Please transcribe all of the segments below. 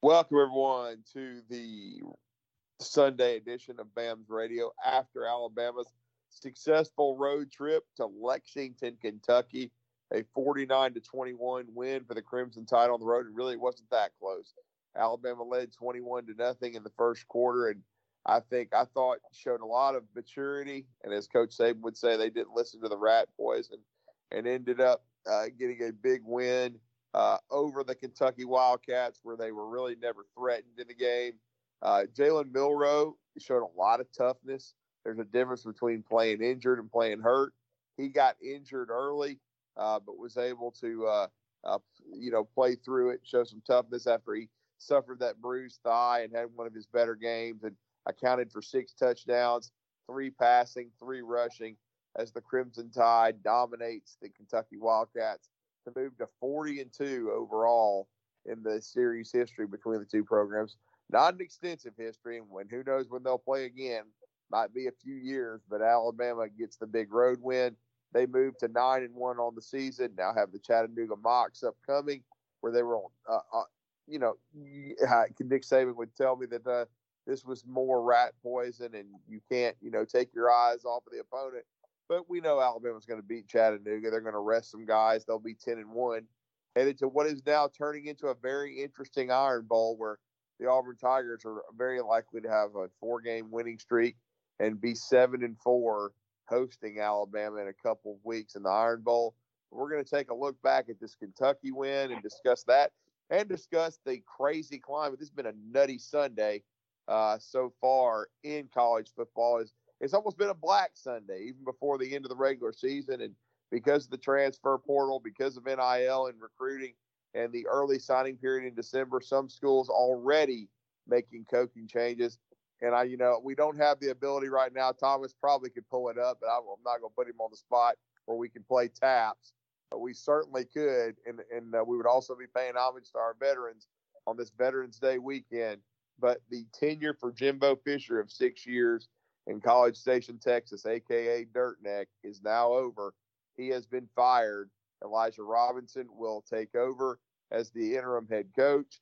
Welcome everyone to the Sunday edition of BAMS Radio after Alabama's successful road trip to Lexington, Kentucky. A 49 to 21 win for the Crimson Tide on the road. It really wasn't that close. Alabama led 21 to nothing in the first quarter, and I think I thought showed a lot of maturity. And as Coach Saban would say, they didn't listen to the rat poison, and ended up uh, getting a big win uh, over the Kentucky Wildcats, where they were really never threatened in the game. Uh, Jalen Milroe showed a lot of toughness. There's a difference between playing injured and playing hurt. He got injured early, uh, but was able to, uh, uh, you know, play through it, show some toughness after he suffered that bruised thigh and had one of his better games and accounted for six touchdowns, three passing, three rushing, as the Crimson Tide dominates the Kentucky Wildcats to move to 40 and two overall in the series history between the two programs. Not an extensive history, and when who knows when they'll play again might be a few years, but Alabama gets the big road win. They move to nine and one on the season. Now have the Chattanooga Mocs upcoming, where they were on. Uh, uh, you know, Nick Saban would tell me that uh, this was more rat poison, and you can't, you know, take your eyes off of the opponent. But we know Alabama's going to beat Chattanooga. They're going to rest some guys. They'll be ten and one, headed to what is now turning into a very interesting Iron Bowl, where the Auburn Tigers are very likely to have a four-game winning streak and be seven and four hosting Alabama in a couple of weeks in the Iron Bowl. We're going to take a look back at this Kentucky win and discuss that and discuss the crazy climate. This has been a nutty Sunday uh, so far in college football. It's, it's almost been a black Sunday, even before the end of the regular season. And because of the transfer portal, because of NIL and recruiting and the early signing period in December, some schools already making coaching changes. And I, you know, we don't have the ability right now. Thomas probably could pull it up, but I, am not going to put him on the spot where we can play taps. But we certainly could, and and uh, we would also be paying homage to our veterans on this Veterans Day weekend. But the tenure for Jimbo Fisher of six years in College Station, Texas, aka Dirtneck, is now over. He has been fired. Elijah Robinson will take over as the interim head coach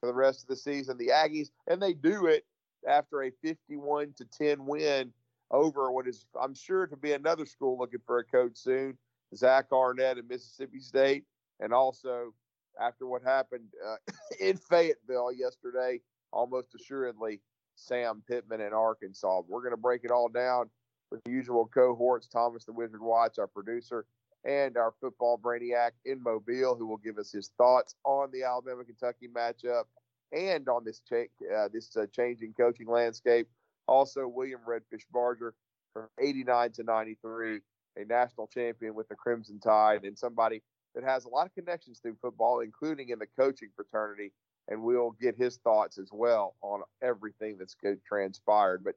for the rest of the season. The Aggies, and they do it after a 51 to 10 win over what is, I'm sure, to be another school looking for a coach soon, Zach Arnett at Mississippi State, and also after what happened uh, in Fayetteville yesterday, almost assuredly Sam Pittman in Arkansas. We're going to break it all down with the usual cohorts. Thomas the Wizard Watch, our producer, and our football brainiac in Mobile, who will give us his thoughts on the Alabama Kentucky matchup and on this cha- uh, this uh, changing coaching landscape. Also, William Redfish Barger from 89 to 93, a national champion with the Crimson Tide, and somebody that has a lot of connections through football, including in the coaching fraternity. And we'll get his thoughts as well on everything that's transpired. But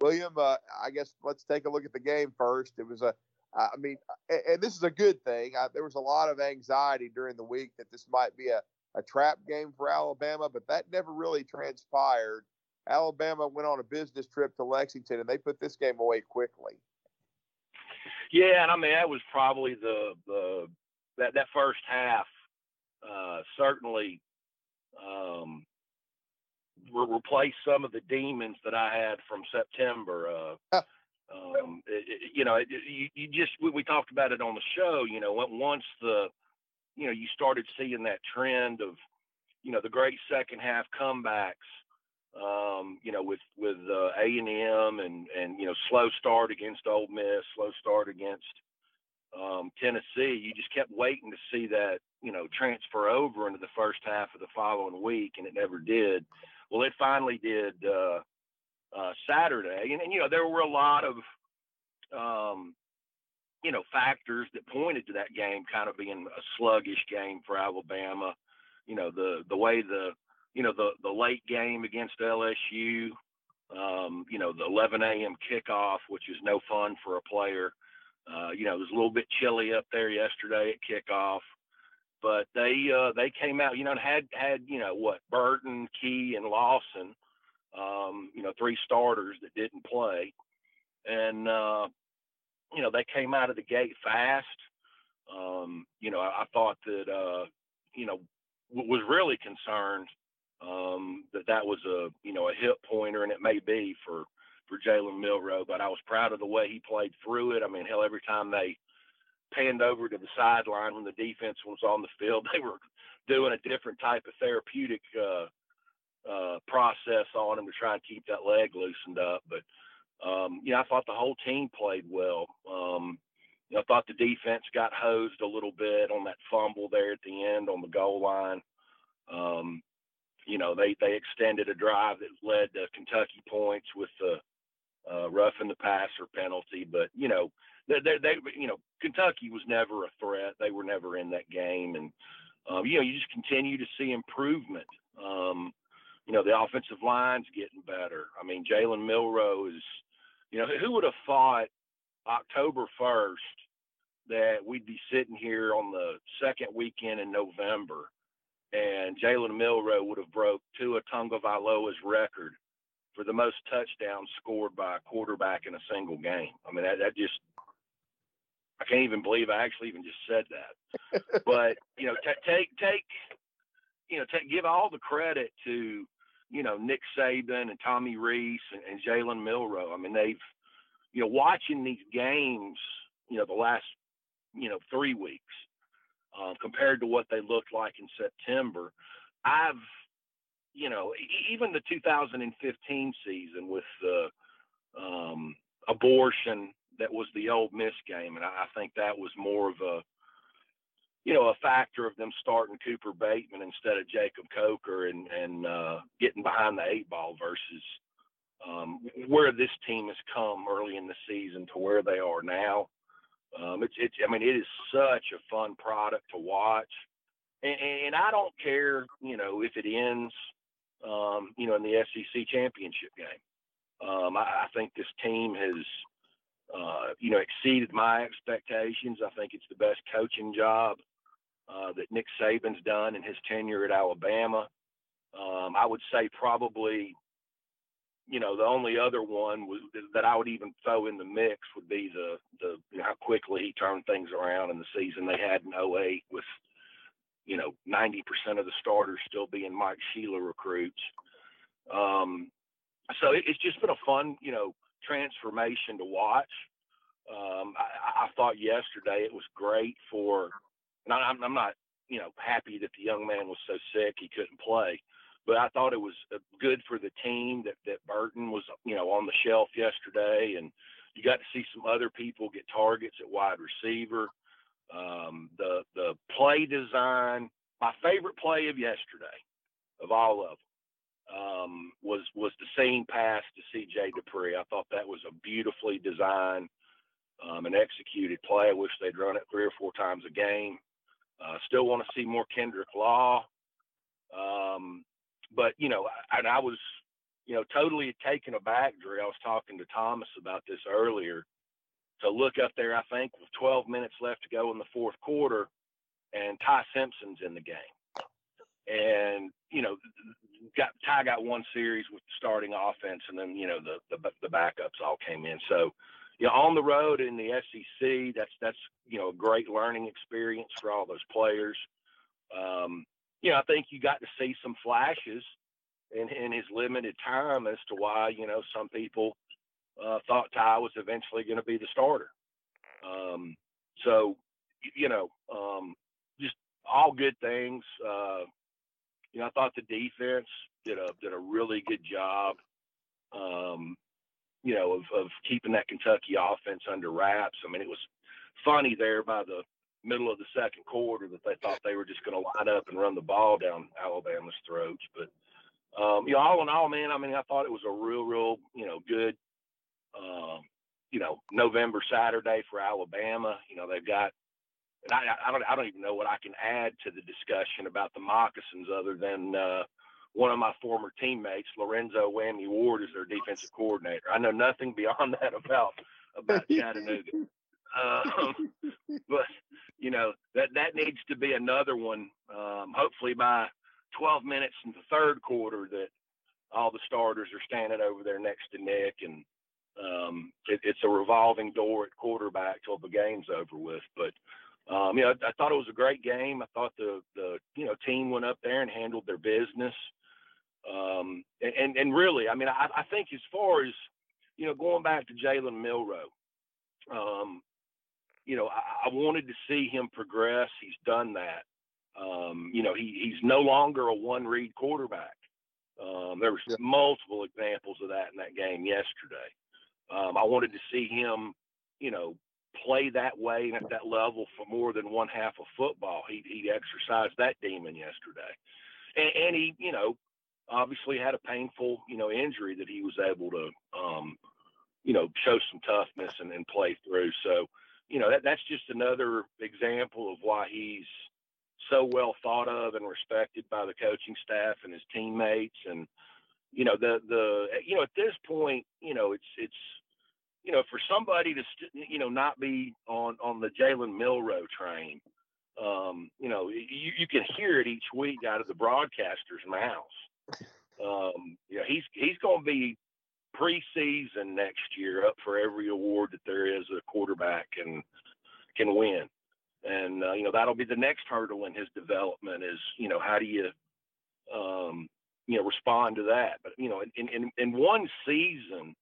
William, uh, I guess let's take a look at the game first. It was a I mean, and this is a good thing. I, there was a lot of anxiety during the week that this might be a, a trap game for Alabama, but that never really transpired. Alabama went on a business trip to Lexington, and they put this game away quickly. Yeah, and I mean that was probably the the that that first half uh, certainly um, re- replaced some of the demons that I had from September. Uh, um, it, it, you know, it, you, you just we, we talked about it on the show. You know, once the you know you started seeing that trend of you know the great second half comebacks. Um, you know, with with uh, A and M and and you know slow start against Ole Miss, slow start against um, Tennessee. You just kept waiting to see that you know transfer over into the first half of the following week, and it never did. Well, it finally did. Uh, uh, Saturday, and, and, you know there were a lot of um, you know factors that pointed to that game kind of being a sluggish game for Alabama. You know the the way the you know, the the late game against LSU, um, you know, the 11 a.m. kickoff, which is no fun for a player. Uh, you know, it was a little bit chilly up there yesterday at kickoff, but they uh, they came out, you know, and had had you know what Burton, Key, and Lawson, um, you know, three starters that didn't play, and uh, you know they came out of the gate fast. Um, you know, I, I thought that uh, you know w- was really concerned um, that that was a you know a hip pointer, and it may be for for Jalen Milroe. But I was proud of the way he played through it. I mean, hell, every time they panned over to the sideline when the defense was on the field, they were doing a different type of therapeutic uh, uh, process on him to try and keep that leg loosened up. But um, you know, I thought the whole team played well. Um, you know, I thought the defense got hosed a little bit on that fumble there at the end on the goal line. Um, you know, they they extended a drive that led to Kentucky points with the uh, roughing the passer penalty, but you know, they, they, they, you know, Kentucky was never a threat. They were never in that game, and um, you know, you just continue to see improvement. Um, you know, the offensive line's getting better. I mean, Jalen Milroe is, you know, who would have thought October first that we'd be sitting here on the second weekend in November and Jalen Milroe would have broke Tua Tagovailoa's record for the most touchdowns scored by a quarterback in a single game. I mean, that, that just I can't even believe I actually even just said that. but you know, t- take take you know, take, give all the credit to you know Nick Saban and Tommy Rees and, and Jalen Milroe. I mean, they've you know watching these games, you know, the last you know three weeks um, compared to what they looked like in September. I've, you know, even the 2015 season with the um, abortion that was the Ole Miss game, and I think that was more of a, you know, a factor of them starting Cooper Bateman instead of Jacob Coker and and uh, getting behind the eight ball versus um, where this team has come early in the season to where they are now. Um, it's, it's, I mean, it is such a fun product to watch. And, and I don't care, you know, if it ends, um, you know, in the SEC championship game. Um, I, I think this team has, uh, you know, exceeded my expectations. I think it's the best coaching job uh, that Nick Saban's done in his tenure at Alabama. Um, I would say probably you know, the only other one was, that I would even throw in the mix would be the the you know, how quickly he turned things around in the season they had in 08 with you know 90% of the starters still being Mike Shula recruits. Um, so it, it's just been a fun you know transformation to watch. Um, I, I thought yesterday it was great for, and I'm, I'm not you know happy that the young man was so sick he couldn't play but I thought it was uh, good for the team that that Burton was you know on the shelf yesterday, and you got to see some other people get targets at wide receiver. Um, the the play design, my favorite play of yesterday, of all of them, um, was was the seam pass to C.J. Dippre. I thought that was a beautifully designed um, and executed play. I wish they'd run it three or four times a game. Uh, still want to see more Kendrick Law. Um, but you know, and I was, you know, totally taken aback, Drew. I was talking to Thomas about this earlier. To look up there, I think with 12 minutes left to go in the fourth quarter, and Ty Simpson's in the game, and you know, got Ty got one series with the starting offense, and then you know the the, the backups all came in. So, you know, on the road in the SEC, that's that's you know a great learning experience for all those players. Um, you know, I think you got to see some flashes in, in his limited time as to why, you know, some people uh, thought Ty was eventually going to be the starter. Um, so, you know, um, just all good things. Uh, you know, I thought the defense did a did a really good job. Um, you know, of, of keeping that Kentucky offense under wraps. I mean, it was funny there by the middle of the second quarter that they thought they were just going to line up and run the ball down Alabama's throats. But um, you know, all in all, man, I mean, I thought it was a real, real, you know, good, um, you know, November Saturday for Alabama. You know, they've got, and I, I don't, I don't even know what I can add to the discussion about the moccasins other than uh, one of my former teammates, Lorenzo Whammy Ward, is their defensive coordinator. I know nothing beyond that about about Chattanooga. um, but you know that that needs to be another one. Um, hopefully by 12 minutes in the third quarter, that all the starters are standing over there next to Nick, and um, it, it's a revolving door at quarterback till the game's over with. But um, you know, I, I, thought it was a great game. I thought the the you know team went up there and handled their business. Um, and and really, I mean, I, I think as far as you know, going back to Jalen Milroe, um, you know, I, I, wanted to see him progress. He's done that. Um, you know, he, he's no longer a one read quarterback. Um, there was yeah. multiple examples of that in that game yesterday. Um, I wanted to see him, you know, play that way and at that level for more than one half of football. He he exercised that demon yesterday, and, and he, you know, obviously had a painful, you know, injury that he was able to, um, you know, show some toughness and, and play through. So, you know, that that's just another example of why he's so well thought of and respected by the coaching staff and his teammates. And, you know, the the you know at this point, you know, it's it's you know for somebody to st- you know not be on on the Jalen Milroe train. Um, you know, you, you can hear it each week out of the broadcaster's mouths. Um, you know, he's he's going to be preseason next year up for every award that there is a quarterback can can win and uh, you know that'll be the next hurdle in his development is you know how do you um, you know respond to that but you know in, in in one season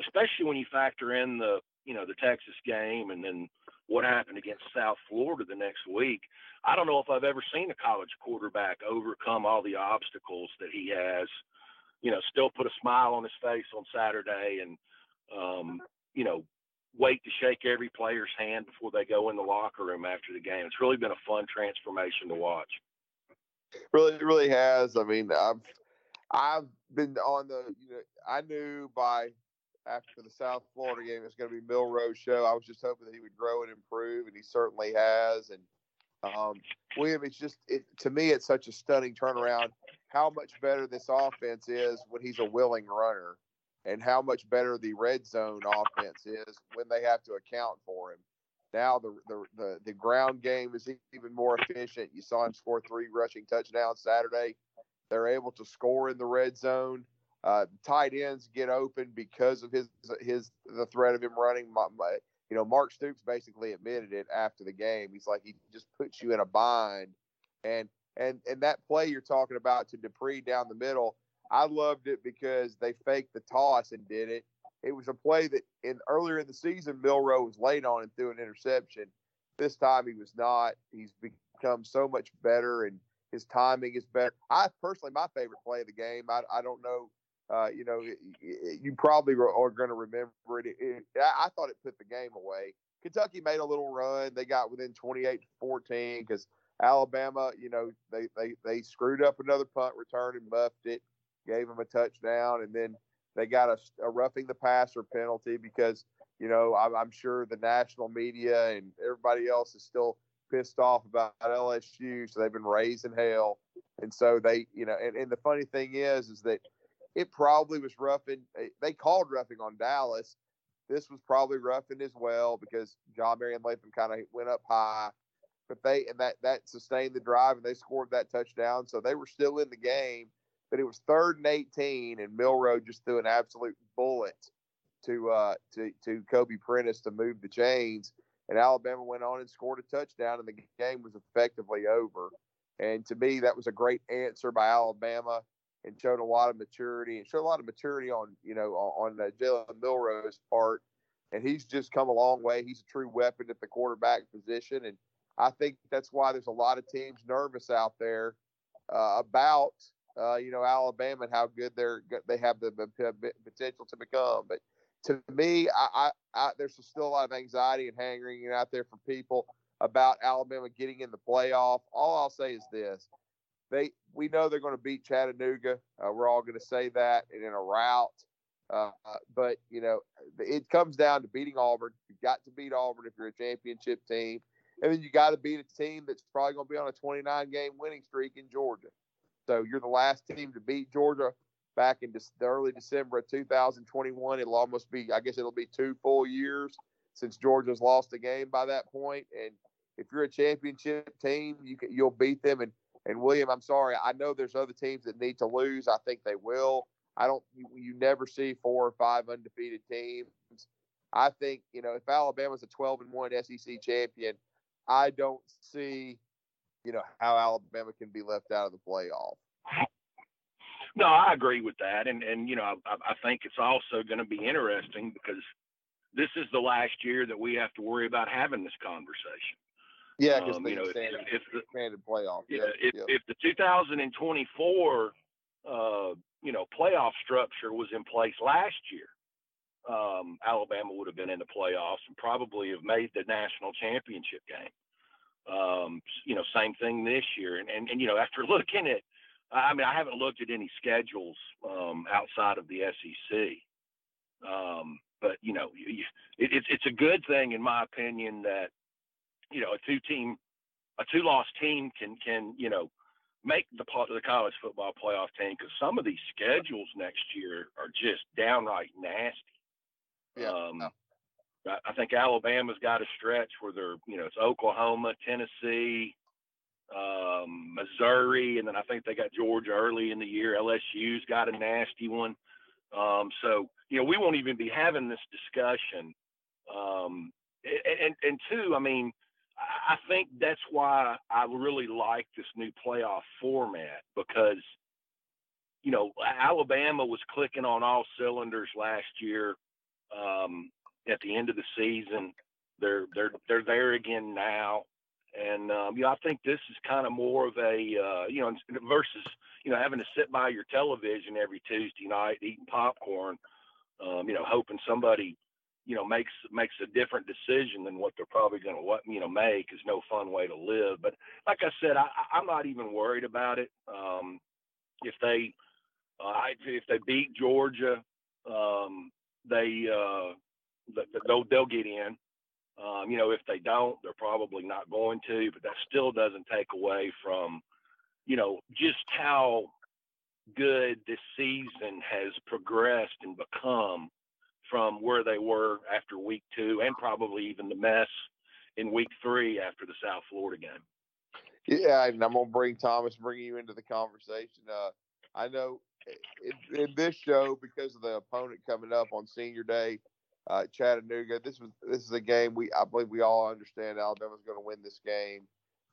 especially when you factor in the you know the texas game and then what happened against south florida the next week i don't know if i've ever seen a college quarterback overcome all the obstacles that he has you know still put a smile on his face on saturday and um, you know wait to shake every player's hand before they go in the locker room after the game. It's really been a fun transformation to watch. Really, really has. I mean, I've I've been on the. You know, I knew by after the South Florida game it's going to be Milroe show. I was just hoping that he would grow and improve, and he certainly has. And um, William, it's just it, to me, it's such a stunning turnaround. How much better this offense is when he's a willing runner and how much better the red zone offense is when they have to account for him. Now the the the, the ground game is even more efficient. You saw him score three rushing touchdowns Saturday. They're able to score in the red zone. Uh, tight ends get open because of his his the threat of him running. My, my, you know, Mark Stoops basically admitted it after the game. He's like he just puts you in a bind, and and and that play you're talking about to Dippre down the middle I loved it because they faked the toss and did it. It was a play that in earlier in the season, Milroe was late on and threw an interception. This time he was not. He's become so much better and his timing is better. I personally, my favorite play of the game. I, I don't know. Uh, you know, you probably are going to remember it. It. I thought it put the game away. Kentucky made a little run. They got within 28 to 14 because Alabama, you know, they, they, they screwed up another punt return and muffed it gave them a touchdown, and then they got a, a roughing the passer penalty because you know I'm, I'm, sure the national media and everybody else is still pissed off about LSU, so they've been raising hell, and so they you know and, and the funny thing is is that it probably was roughing. Eh, they called roughing on Dallas. This was probably roughing as well because Jah-Marien Latham kind of went up high, but they and that that sustained the drive and they scored that touchdown, so they were still in the game but it was third and 18, and Milroe just threw an absolute bullet to uh, to to Kobe Prentice to move the chains. And Alabama went on and scored a touchdown, and the game was effectively over. And to me, that was a great answer by Alabama, and showed a lot of maturity and showed a lot of maturity on you know on, on uh, Jalen Milroe's part. And he's just come a long way. He's a true weapon at the quarterback position, and I think that's why there's a lot of teams nervous out there uh, about uh, you know, Alabama and how good they're they have the potential to become. But to me, I, I, I there's still a lot of anxiety and hanging out there for people about Alabama getting in the playoff. All I'll say is this: they we know they're going to beat Chattanooga. Uh, we're all going to say that and in a rout. Uh, but you know, it comes down to beating Auburn. You've got to beat Auburn if you're a championship team, and then you got to beat a team that's probably going to be on a 29 game winning streak in Georgia. So you're the last team to beat Georgia back in the early December of 2021. It'll almost be, I guess, it'll be two full years since Georgia's lost a game by that point. And if you're a championship team, you can, you'll beat them. And and William, I'm sorry, I know there's other teams that need to lose. I think they will. I don't. You, you never see four or five undefeated teams. I think you know if Alabama's a 12 and one SEC champion, I don't see you know how Alabama can be left out of the playoff. No, I agree with that, and and you know I, I think it's also going to be interesting because this is the last year that we have to worry about having this conversation. Yeah, because um, you know expanded, if the expanded playoff. yeah, Yep, if, yep. if the 2024 uh, you know playoff structure was in place last year, um, Alabama would have been in the playoffs and probably have made the national championship game. Um, you know, same thing this year. And, and, and, you know, after looking at, I mean, I haven't looked at any schedules um, outside of the SEC. Um, but, you know, it, it's, it's a good thing, in my opinion, that, you know, a two team, a two loss team can, can, you know, make the, po- the college football playoff team because some of these schedules next year are just downright nasty. Yeah, Um, no. I I think Alabama's got a stretch where they're, you know, it's Oklahoma, Tennessee, um, Missouri, and then I think they got Georgia early in the year. LSU's got a nasty one. Um, so, you know, we won't even be having this discussion. Um, and, and, and two, I mean, I think that's why I really like this new playoff format because, you know, Alabama was clicking on all cylinders last year. Um, at the end of the season. They're they're they're there again now, and um, you know I think this is kind of more of a uh, you know versus you know having to sit by your television every Tuesday night eating popcorn, um, you know hoping somebody you know makes makes a different decision than what they're probably going to what you know make is no fun way to live. But like I said, I, I'm not even worried about it. Um, if they uh, if they beat Georgia, um, they uh, th- th- they'll they'll get in. Um, you know, if they don't, they're probably not going to. But that still doesn't take away from, you know, just how good this season has progressed and become from where they were after week two, and probably even the mess in week three after the South Florida game. Yeah, and I'm gonna bring Thomas, bring you into the conversation. Uh, I know in, in this show because of the opponent coming up on Senior Day, uh, Chattanooga. This was this is a game we I believe we all understand Alabama's going to win this game.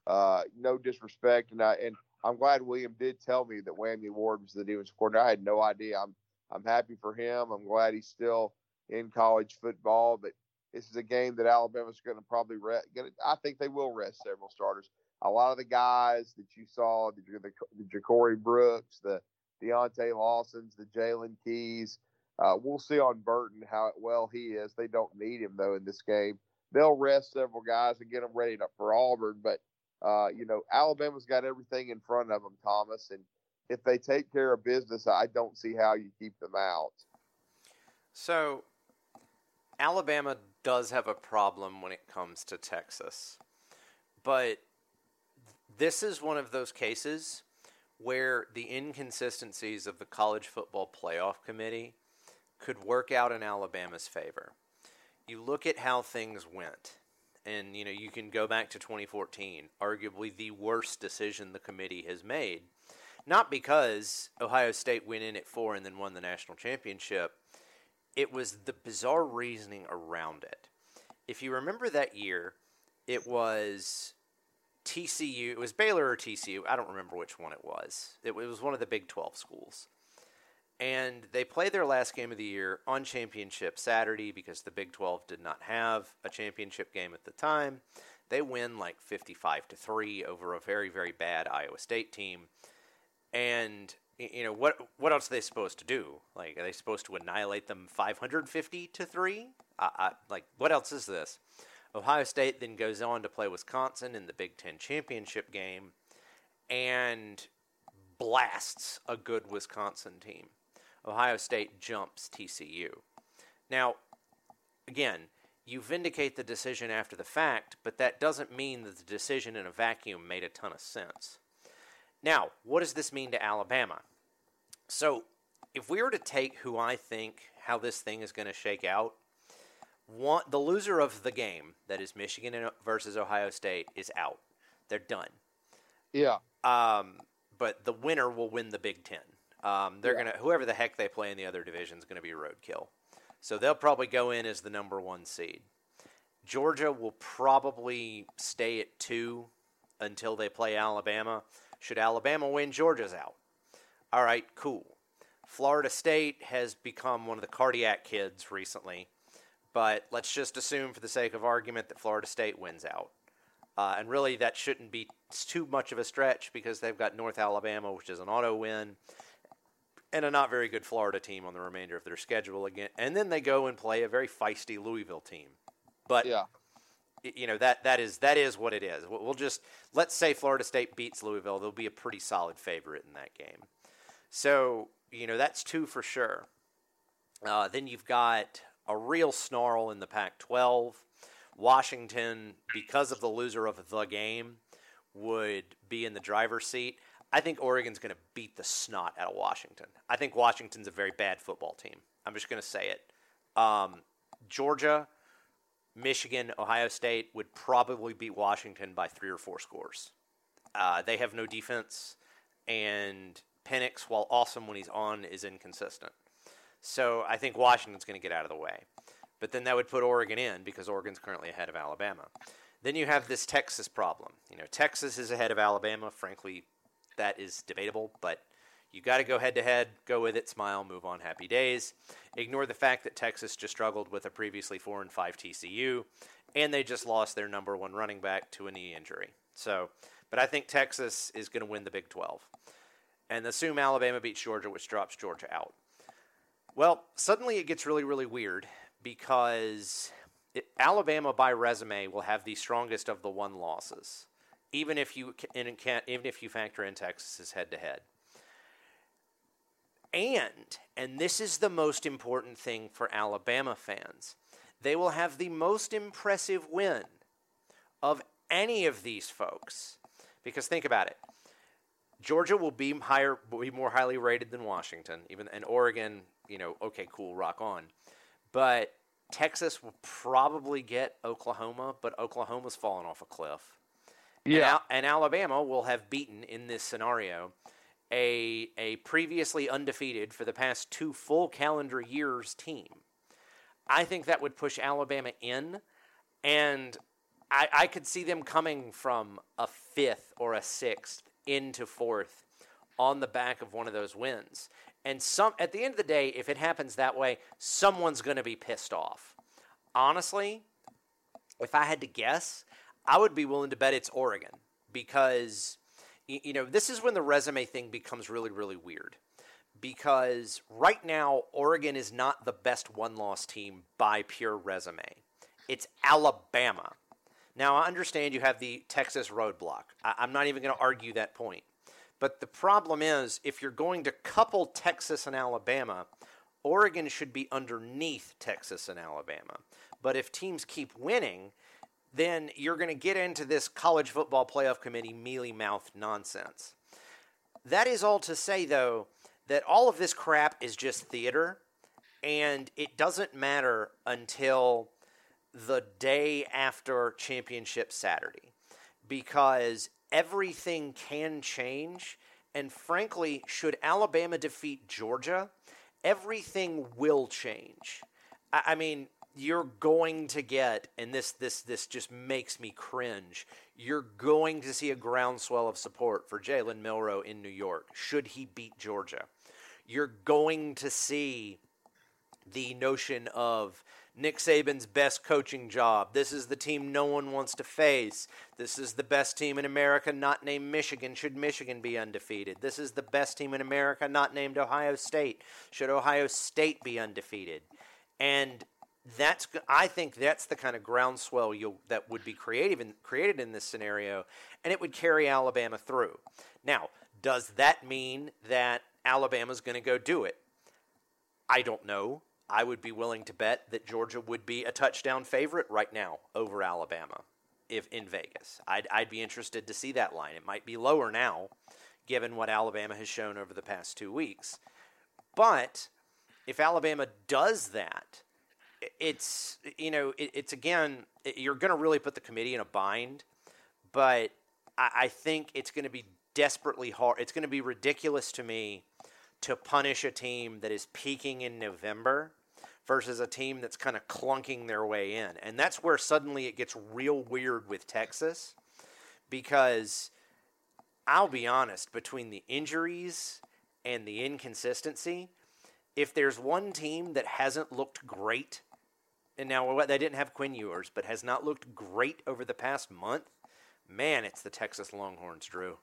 Uh, no disrespect, and I and I'm glad William did tell me that Whammy Ward was the defensive coordinator. I had no idea. I'm I'm happy for him. I'm glad he's still in college football, but this is a game that Alabama's going to probably rest. Gonna, I think they will rest several starters. A lot of the guys that you saw, the, the, the Ja'Corey Brooks, the Deontae Lawsons, the Jaylen Keys. Uh, we'll see on Burton how well he is. They don't need him though in this game. They'll rest several guys and get them ready to, for Auburn, but uh, you know Alabama's got everything in front of them, Thomas, and if they take care of business, I don't see how you keep them out. So, Alabama does have a problem when it comes to Texas. But this is one of those cases where the inconsistencies of the college football playoff committee could work out in Alabama's favor. You look at how things went, and you know you can go back to 2014, arguably the worst decision the committee has made. Not because Ohio State went in at four and then won the national championship. It was the bizarre reasoning around it. If you remember that year, it was TCU. It was Baylor or TCU. I don't remember which one it was. It, was one of the Big 12 schools. And they played their last game of the year on championship Saturday because the Big 12 did not have a championship game at the time. They win like 55 to 3 over a very very bad Iowa State team. And you know what what else are they supposed to do? Like are they supposed to annihilate them 550 to 3? I, I, like what else is this? Ohio State then goes on to play Wisconsin in the Big Ten championship game and blasts a good Wisconsin team. Ohio State jumps TCU. Now, again, you vindicate the decision after the fact, but that doesn't mean that the decision in a vacuum made a ton of sense. Now, what does this mean to Alabama? So, if we were to take who I think how this thing is going to shake out, one, the loser of the game, that is Michigan versus Ohio State, is out. They're done. Yeah. Um, but the winner will win the Big Ten. Um, they're Yeah. gonna whoever the heck they play in the other division is going to be roadkill. So they'll probably go in as the number one seed. Georgia will probably stay at two until they play Alabama. Should Alabama win, Georgia's out. All right, cool. Florida State has become one of the cardiac kids recently, but let's just assume, for the sake of argument, that Florida State wins out. Uh, and really, that shouldn't be too much of a stretch because they've got North Alabama, which is an auto win, and a not very good Florida team on the remainder of their schedule again. And then they go and play a very feisty Louisville team. But Yeah. You know that that is that is what it is. We'll we'll just let's say Florida State beats Louisville, they'll be a pretty solid favorite in that game. So you know that's two for sure. Uh, then you've got a real snarl in the Pac-12. Washington, because of the loser of the game, would be in the driver's seat. I think Oregon's going to beat the snot out of Washington. I think Washington's a very bad football team. I'm just going to say it. Um, Georgia, Michigan, Ohio State would probably beat Washington by three or four scores. Uh, they have no defense, and Penix, while awesome when he's on, is inconsistent. So I think Washington's going to get out of the way. But then that would put Oregon in because Oregon's currently ahead of Alabama. Then you have this Texas problem. You know, Texas is ahead of Alabama. Frankly, that is debatable, but you got to go head to head, go with it, smile, move on, happy days. Ignore the fact that Texas just struggled with a previously 4 and 5 TCU and they just lost their number 1 running back to a knee injury. So, but I think Texas is going to win the Big 12. And assume Alabama beats Georgia, which drops Georgia out. Well, suddenly it gets really, really weird because it, Alabama, by resume, will have the strongest of the one losses, even if you can even if you factor in Texas's head to head. And and this is the most important thing for Alabama fans, they will have the most impressive win of any of these folks, because think about it. Georgia will be higher, be more highly rated than Washington, even and Oregon. You know, okay, cool, rock on. But Texas will probably get Oklahoma, but Oklahoma's fallen off a cliff. And, Yeah. Al- and Alabama will have beaten in this scenario a a previously undefeated for the past two full calendar years team. I think that would push Alabama in, and I, I could see them coming from a fifth or a sixth into fourth on the back of one of those wins. And some at the end of the day, if it happens that way, someone's going to be pissed off. Honestly, if I had to guess, I would be willing to bet it's Oregon because you know this is when the resume thing becomes really really weird because right now Oregon is not the best one-loss team by pure resume. It's Alabama. Now I understand you have the Texas roadblock. I- I'm not even going to argue that point. But the problem is, if you're going to couple Texas and Alabama, Oregon should be underneath Texas and Alabama. But if teams keep winning, then you're going to get into this college football playoff committee mealy mouthed nonsense. That is all to say, though, that all of this crap is just theater, and it doesn't matter until the day after championship Saturday because everything can change. And frankly, should Alabama defeat Georgia, everything will change. I mean, you're going to get, and this this this just makes me cringe. You're going to see a groundswell of support for Jalen Milroe in New York. Should he beat Georgia, you're going to see the notion of Nick Saban's best coaching job. This is the team no one wants to face. This is the best team in America not named Michigan. Should Michigan be undefeated? This is the best team in America not named Ohio State. Should Ohio State be undefeated? And that's I think that's the kind of groundswell that would be creative created in this scenario, and it would carry Alabama through. Now, does that mean that Alabama's going to go do it? I don't know. I would be willing to bet that Georgia would be a touchdown favorite right now over Alabama if in Vegas. I'd, I'd be interested to see that line. It might be lower now, given what Alabama has shown over the past two weeks. But if Alabama does that, it's you know it, it's again you're going to really put the committee in a bind, but I, I think it's going to be desperately hard. It's going to be ridiculous to me to punish a team that is peaking in November versus a team that's kind of clunking their way in. And that's where suddenly it gets real weird with Texas because I'll be honest, between the injuries and the inconsistency, if there's one team that hasn't looked great, and now they didn't have Quinn Ewers, but has not looked great over the past month, man, it's the Texas Longhorns, Drew.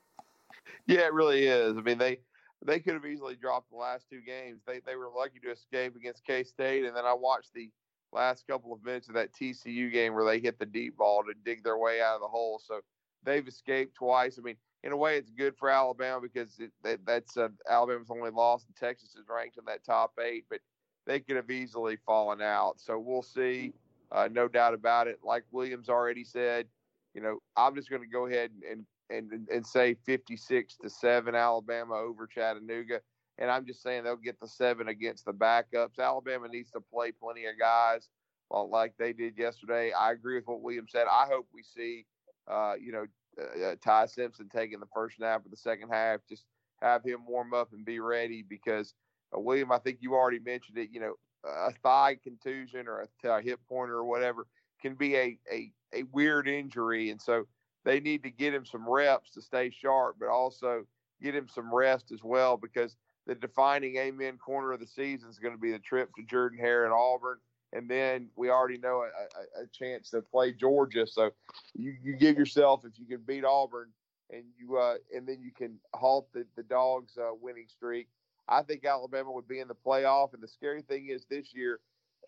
Yeah, it really is. I mean, they they could have easily dropped the last two games. They they were lucky to escape against K State, and then I watched the last couple of minutes of that TCU game where they hit the deep ball to dig their way out of the hole. So they've escaped twice. I mean, in a way, it's good for Alabama because it, that, that's uh, Alabama's only loss, and Texas is ranked in that top eight, but they could have easily fallen out. So we'll see. Uh, no doubt about it. Like Williams already said, you know, I'm just going to go ahead and, and, and, say 56 to 7 Alabama over Chattanooga. And I'm just saying they'll get the seven against the backups. Alabama needs to play plenty of guys like they did yesterday. I agree with what Williams said. I hope we see, uh, you know, uh, uh, Ty Simpson taking the first half of the second half. Just have him warm up and be ready because uh, William, I think you already mentioned it. You know, a thigh contusion or a, a hip pointer or whatever can be a, a a weird injury, and so they need to get him some reps to stay sharp, but also get him some rest as well because the defining amen corner of the season is going to be the trip to Jordan Hare and Auburn and then we already know a, a, a, chance to play Georgia. So you, you give yourself if you can beat Auburn and you uh, and then you can halt the the dogs' uh, winning streak. I think Alabama would be in the playoff. And the scary thing is this year,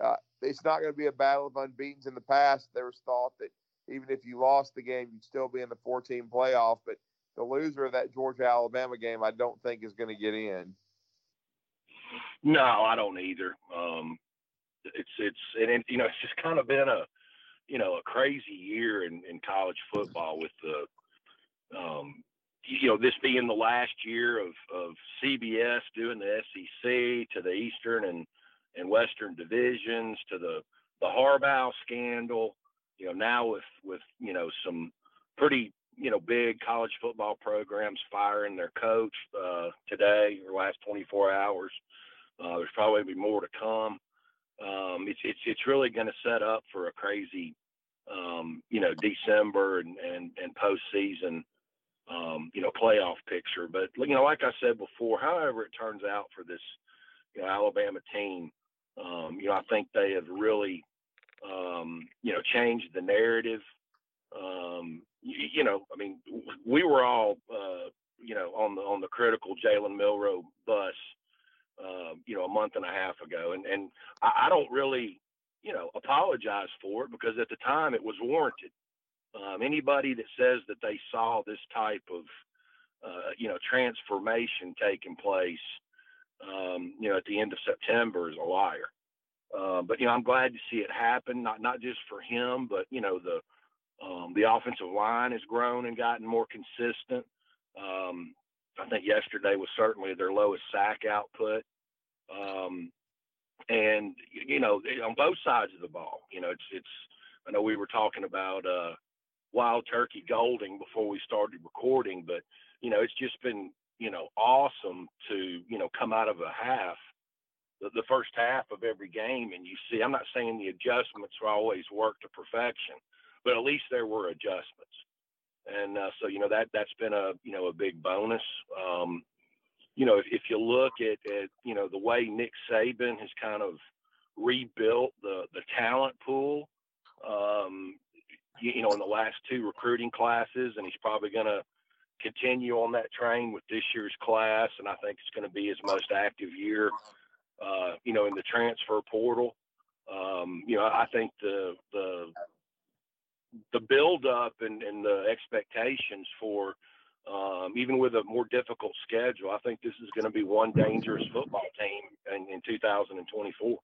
uh, it's not going to be a battle of unbeaten's. In the past, there was thought that even if you lost the game, you'd still be in the 14 playoff. But the loser of that Georgia Alabama game, I don't think is going to get in. No, I don't either. Um, it's it's and it, you know it's just kind of been a you know a crazy year in, in college football with the um, you know this being the last year of of CBS doing the SEC to the Eastern and and Western divisions to the the Harbaugh scandal. You know now with with you know some pretty you know big college football programs firing their coach uh, today or last 24 hours. Uh, there's probably be more to come um, it's it's it's really going to set up for a crazy, um, you know, December and and and postseason, um, you know, playoff picture. But you know, like I said before, however it turns out for this, you know, Alabama team, um, you know, I think they have really, um, you know, changed the narrative. Um, you, you know, I mean, we were all, uh, you know, on the on the critical Jalen Milroe bus uh, you know, a month and a half ago. And, and I, I, don't really, you know, apologize for it because at the time it was warranted. Um, anybody that says that they saw this type of, uh, you know, transformation taking place, um, you know, at the end of September is a liar. Uh, but you know, I'm glad to see it happen. Not not just for him, but you know, the um, the offensive line has grown and gotten more consistent. Um, I think yesterday was certainly their lowest sack output. Um, and you know, on both sides of the ball, you know, it's it's. I know we were talking about uh, wild turkey golding before we started recording, but you know, it's just been you know awesome to you know come out of a half, the, the first half of every game, and you see. I'm not saying the adjustments will always work to perfection, but at least there were adjustments and uh, so you know that that's been a you know a big bonus. Um, you know, if, if you look at, at you know the way Nick Saban has kind of rebuilt the the talent pool, um, you, know, in the last two recruiting classes, and he's probably going to continue on that train with this year's class, and I think it's going to be his most active year. Uh, you know, in the transfer portal. Um, you know, I think the the the build up and, and the expectations for um, even with a more difficult schedule, I think this is going to be one dangerous football team in, in 2024.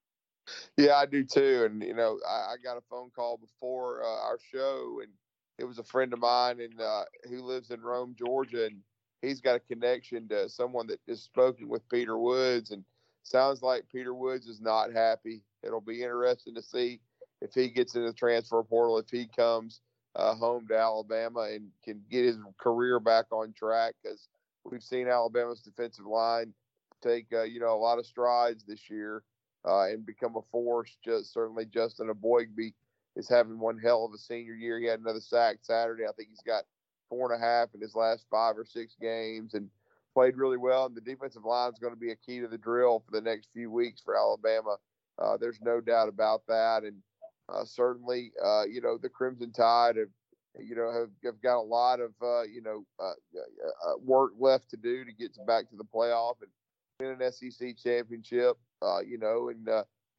Yeah, I do too. And you know, I, I got a phone call before uh, our show, and it was a friend of mine and uh, who lives in Rome, Georgia, and he's got a connection to someone that is spoken with Peter Woods, and sounds like Peter Woods is not happy. It'll be interesting to see if he gets in the transfer portal, if he comes uh, home to Alabama and can get his career back on track, because we've seen Alabama's defensive line take uh, you know a lot of strides this year uh, and become a force. Just certainly Justin Eboigbe is having one hell of a senior year. He had another sack Saturday. I think he's got four and a half in his last five or six games and played really well. And the defensive line is going to be a key to the drill for the next few weeks for Alabama. Uh, there's no doubt about that. And uh, certainly, uh, you know, the Crimson Tide have, you know, have, have got a lot of, uh, you know, uh, uh, work left to do to get back to the playoff and win an SEC championship. you know, and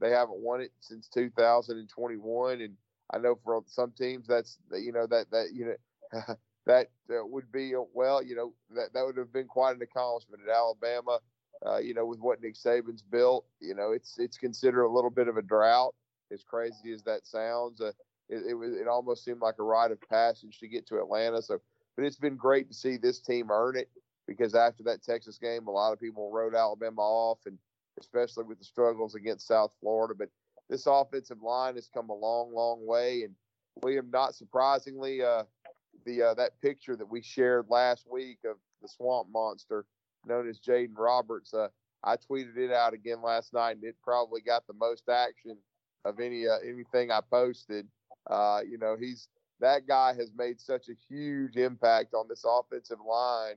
they haven't won it since 2021. And I know for some teams that's, you know, that that you know. that uh, would be well, you know, that that would have been quite an accomplishment at Alabama. Uh, you know, with what Nick Saban's built, you know, it's it's considered a little bit of a drought. As crazy as that sounds, uh, it, it was it almost seemed like a rite of passage to get to Atlanta. So, but it's been great to see this team earn it because after that Texas game, a lot of people wrote Alabama off, and especially with the struggles against South Florida. But this offensive line has come a long, long way, and William, not surprisingly, uh, the uh, that picture that we shared last week of the swamp monster known as Jaeden Roberts. Uh, I tweeted it out again last night, and it probably got the most action of any uh, anything I posted. Uh, you know, he's that guy has made such a huge impact on this offensive line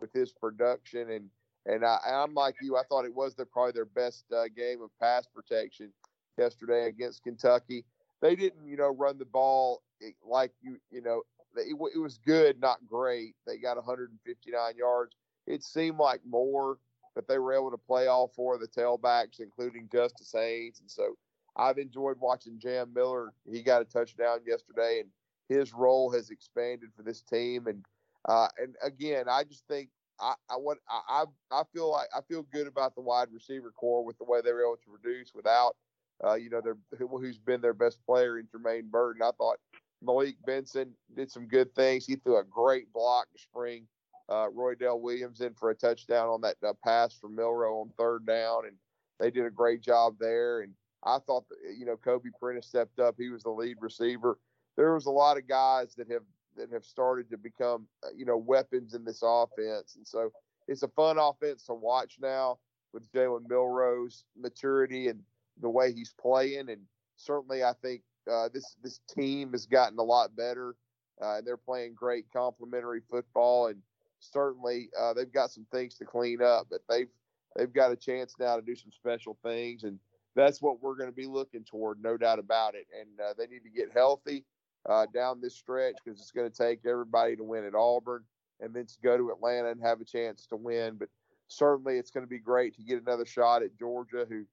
with his production, and and I, I'm like you, I thought it was their probably their best uh, game of pass protection yesterday against Kentucky. They didn't, you know, run the ball eh, like you, you know, it, it was good, not great. They got 159 yards. It seemed like more, but they were able to play all four of the tailbacks, including Justice Haynes. And so I've enjoyed watching Jam Miller. He got a touchdown yesterday, and his role has expanded for this team. And uh, and again, I just think I, I what I I feel like I feel good about the wide receiver corps with the way they were able to produce without uh, you know their who's been their best player in Jermaine Burton. I thought Malik Benson did some good things. He threw a great block to spring uh, Roydell Williams in for a touchdown on that uh, pass from Milroe on third down, and they did a great job there. And I thought, that, you know, Kobe Prentice stepped up. He was the lead receiver. There was a lot of guys that have that have started to become, uh, you know, weapons in this offense, and so it's a fun offense to watch now with Jalen Milroe's maturity and the way he's playing. And certainly, I think uh, this this team has gotten a lot better. Uh, they're playing great complementary football, and certainly uh, they've got some things to clean up. But they've they've got a chance now to do some special things, and that's what we're going to be looking toward, no doubt about it. And uh, they need to get healthy uh, down this stretch because it's going to take everybody to win at Auburn, and then to go to Atlanta and have a chance to win. But certainly, it's going to be great to get another shot at Georgia, who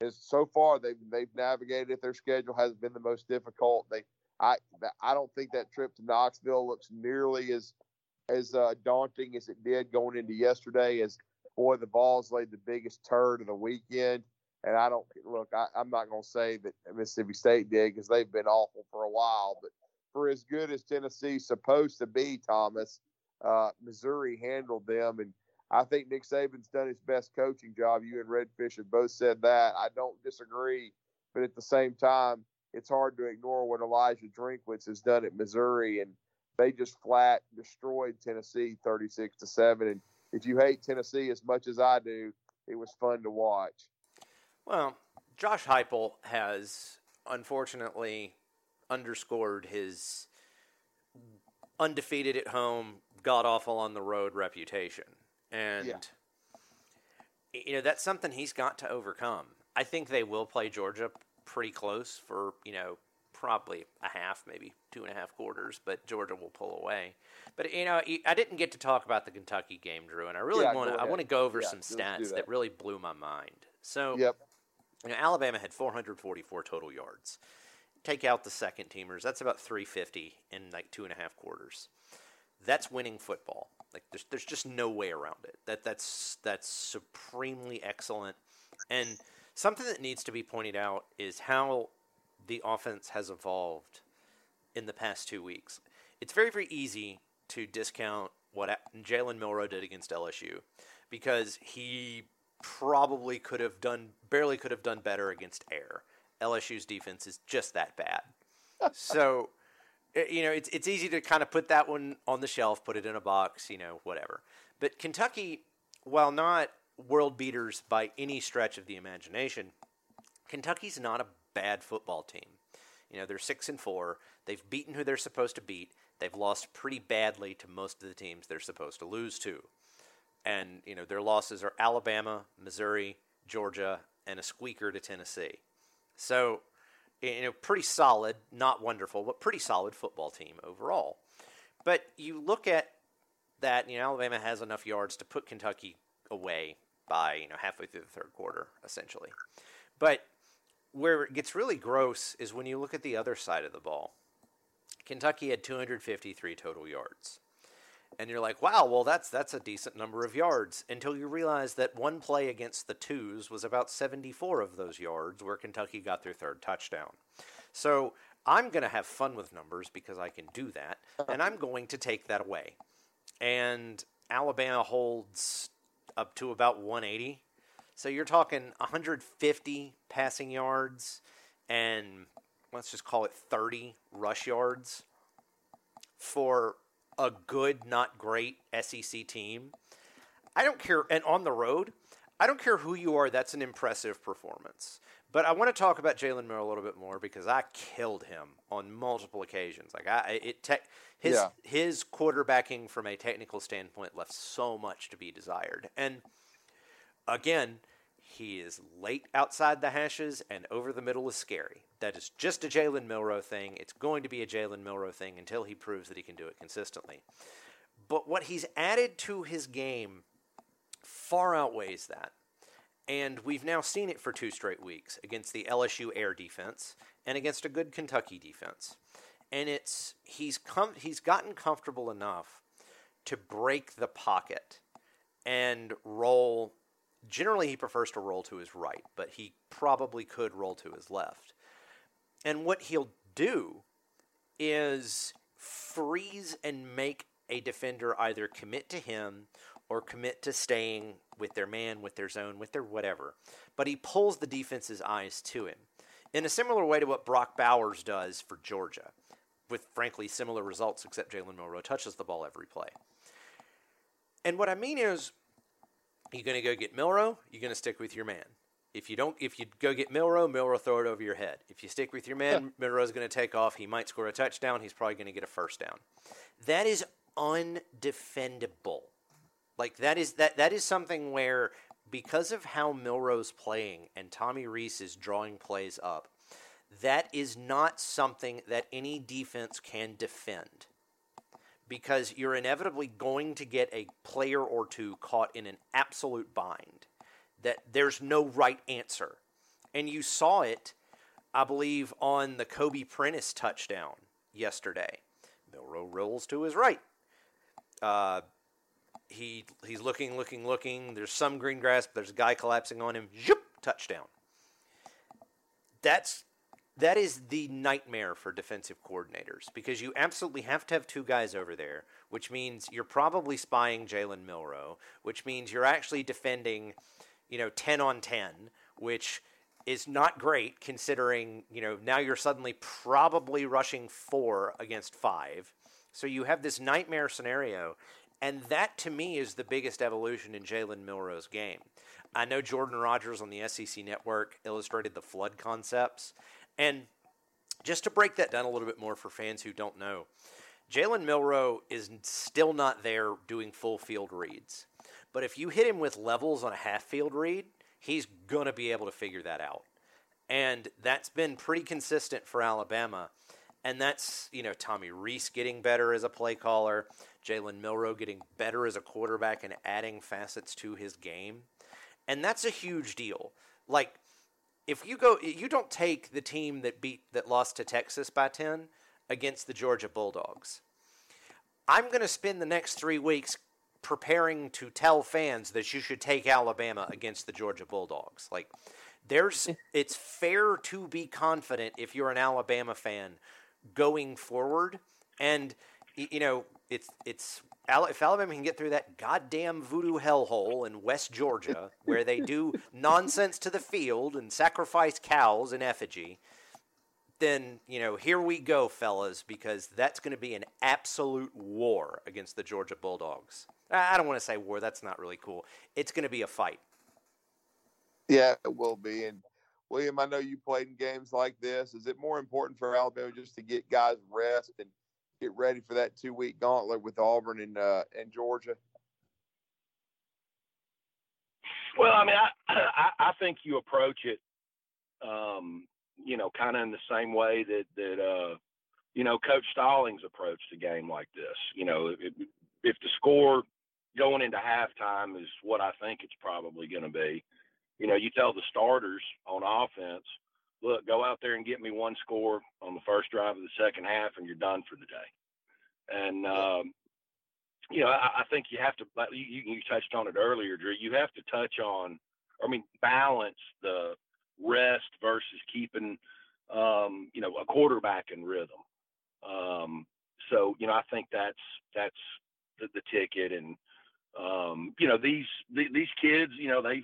is so far they've they've navigated it. Their schedule has been the most difficult. They I I don't think that trip to Knoxville looks nearly as as uh, daunting as it did going into yesterday. As boy, the Vols laid the biggest turd of the weekend, and I don't look. I, I'm not going to say that Mississippi State did because they've been awful for a while, but for as good as Tennessee's supposed to be, Thomas, uh, Missouri handled them and I think Nick Saban's done his best coaching job. You and Redfish have both said that. I don't disagree, but at the same time, it's hard to ignore what Eliah Drinkwitz has done at Missouri, and they just flat destroyed Tennessee 36 to seven. And if you hate Tennessee as much as I do, it was fun to watch. Well, Josh Heupel has unfortunately underscored his undefeated at home, god awful on the road reputation and yeah. you know that's something he's got to overcome. I think they will play Georgia pretty close for you know probably a half, maybe two and a half quarters, but Georgia will pull away. But you know, I didn't get to talk about the Kentucky game, Drew, and I really yeah, want to. I want to go over yeah, some stats that. that. really blew my mind. So, yep. You know, Alabama had 444 total yards. Take out the second teamers, that's about 350 in like two and a half quarters. That's winning football. Like there's there's just no way around it. That that's that's supremely excellent. And something that needs to be pointed out is how the offense has evolved in the past two weeks. It's very very easy to discount what Jalen Milroe did against LSU because he probably could have done barely could have done better against air. LSU's defense is just that bad. so, eh, you know, it's it's easy to kind of put that one on the shelf, put it in a box, you know, whatever. But Kentucky, while not world beaters by any stretch of the imagination, Kentucky's not a bad football team. You know, they're six and four. They've beaten who they're supposed to beat. They've lost pretty badly to most of the teams they're supposed to lose to. And, you know, their losses are Alabama, Missouri, Georgia, and a squeaker to Tennessee. So, you know, pretty solid, not wonderful, but pretty solid football team overall. But you look at that, you know, Alabama has enough yards to put Kentucky away by, you know, halfway through the third quarter, essentially. But where it gets really gross is when you look at the other side of the ball. Kentucky had 253 total yards. And you're like, wow, well that's that's a decent number of yards until you realize that one play against the twos was about 74 of those yards where Kentucky got their third touchdown. So I'm going to have fun with numbers because I can do that, and I'm going to take that away. And Alabama holds up to about 180. So you're talking 150 passing yards and let's just call it 30 rush yards for a good, not great SEC team. I don't care, and on the road, I don't care who you are, that's an impressive performance. But I want to talk about Jalen Milroe a little bit more because I killed him on multiple occasions. Like I, it te- his yeah. his quarterbacking from a technical standpoint left so much to be desired. And again, he is late outside the hashes and over the middle is scary. That is just a Jalen Milroe thing. It's going to be a Jalen Milroe thing until he proves that he can do it consistently. But what he's added to his game far outweighs that. And we've now seen it for two straight weeks against the LSU air defense and against a good Kentucky defense. And it's he's come he's gotten comfortable enough to break the pocket and roll Generally, he prefers to roll to his right, but he probably could roll to his left. And what he'll do is freeze and make a defender either commit to him or commit to staying with their man, with their zone, with their whatever. But he pulls the defense's eyes to him in a similar way to what Brock Bowers does for Georgia, with frankly similar results, except Jalen Milroe touches the ball every play. And what I mean is, you're going to go get Milroe, you're going to stick with your man. If you don't, if you go get Milroe, Milroe throw it over your head. If you stick with your man, yeah. Milroe's going to take off. He might score a touchdown. He's probably going to get a first down. That is undefendable. Like that is that that is something where because of how Milroe's playing and Tommy Rees is drawing plays up, that is not something that any defense can defend because you're inevitably going to get a player or two caught in an absolute bind that there's no right answer. And you saw it, I believe, on the Kobe Prentice touchdown yesterday. Milroe rolls to his right. Uh, he he's looking, looking, looking. There's some green grass. There's a guy collapsing on him. Zoop, touchdown. That's that is the nightmare for defensive coordinators because you absolutely have to have two guys over there, which means you're probably spying Jalen Milroe, which means you're actually defending, you know, 10 on 10, which is not great considering, you know, now you're suddenly probably rushing four against five. So you have this nightmare scenario. And that to me is the biggest evolution in Jalen Milroe's game. I know Jordan Rodgers on the SEC network illustrated the flood concepts. And just to break that down a little bit more for fans who don't know, Jalen Milroe is still not there doing full field reads. But if you hit him with levels on a half field read, he's going to be able to figure that out. And that's been pretty consistent for Alabama. And that's, you know, Tommy Rees getting better as a play caller, Jalen Milroe getting better as a quarterback and adding facets to his game. And that's a huge deal. Like, if you go, you don't take the team that beat that lost to Texas by ten against the Georgia Bulldogs. I'm going to spend the next three weeks preparing to tell fans that you should take Alabama against the Georgia Bulldogs. Like, there's, it's fair to be confident if you're an Alabama fan going forward, and you know, it's it's if Alabama can get through that goddamn voodoo hellhole in West Georgia, where they do nonsense to the field and sacrifice cows in effigy, then you know here we go, fellas, because that's going to be an absolute war against the Georgia Bulldogs. I don't want to say war; that's not really cool. It's going to be a fight. Yeah, it will be. And William, I know you played in games like this. Is it more important for Alabama just to get guys rest and get ready for that two week gauntlet with Auburn and uh, and Georgia? Well, I mean, I I, I think you approach it, um, you know, kind of in the same way that that uh, you know Coach Stallings approached a game like this. You know, if, if the score going into halftime is what I think it's probably going to be, you know, you tell the starters on offense, look, go out there and get me one score on the first drive of the second half, and you're done for the day. And um, you know, I, I think you have to. You, you touched on it earlier, Drew. You have to touch on, I mean, balance the rest versus keeping, um, you know, a quarterback in rhythm. Um, so you know, I think that's that's the, the ticket, and um, you know, these the, these kids, you know, they've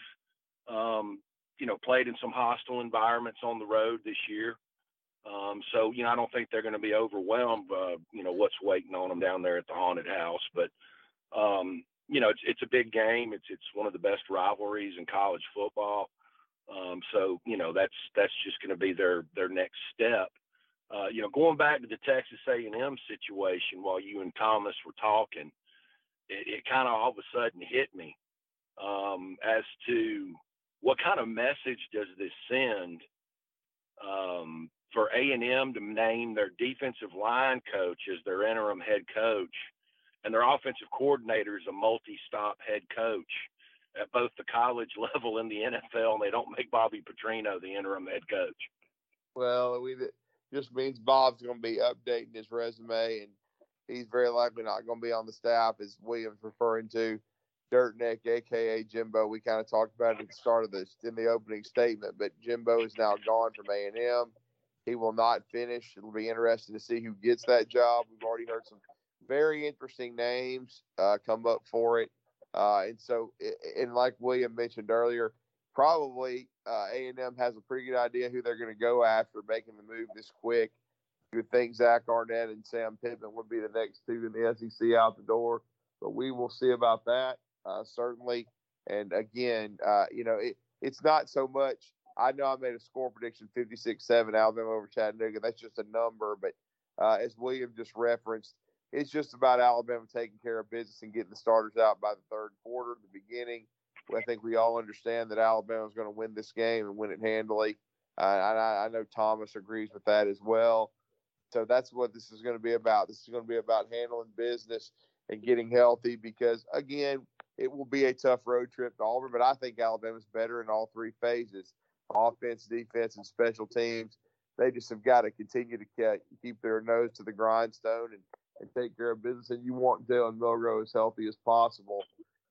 um, you know played in some hostile environments on the road this year. Um, so you know, I don't think they're going to be overwhelmed. Uh, you know, what's waiting on them down there at the haunted house, but um, you know, it's it's a big game. It's it's one of the best rivalries in college football. Um, so you know, that's that's just going to be their their next step. Uh, you know, going back to the Texas A&M situation while you and Thomas were talking, it, it kind of all of a sudden hit me um, as to what kind of message does this send um, for A&M to name their defensive line coach as their interim head coach and their offensive coordinator is a multi-stop head coach at both the college level and the NFL, and they don't make Bobby Petrino the interim head coach. Well, we just means Bob's going to be updating his resume, and he's very likely not going to be on the staff, as Williams referring to. Dirt Neck, aka Jimbo. We kind of talked about it at the start of this in the opening statement, but Jimbo is now gone from A and M. He will not finish. It'll be interesting to see who gets that job. We've already heard some very interesting names uh, come up for it, uh, and so and like William mentioned earlier, probably uh, A and M has a pretty good idea who they're going to go after, making the move this quick. You would think Zach Arnett and Sam Pittman would be the next two in the SEC out the door, but we will see about that uh, certainly. And again, uh, you know, it, it's not so much. I know I made a score prediction 56 7 Alabama over Chattanooga. That's just a number. But uh, as William just referenced, it's just about Alabama taking care of business and getting the starters out by the third quarter, the beginning. I think we all understand that Alabama is going to win this game and win it handily. Uh, I, I know Thomas agrees with that as well. So that's what this is going to be about. This is going to be about handling business and getting healthy because, again, it will be a tough road trip to Auburn, but I think Alabama's better in all three phases offense, defense, and special teams. They just have got to continue to keep their nose to the grindstone and, and take care of business. And you want Jalen Milroe as healthy as possible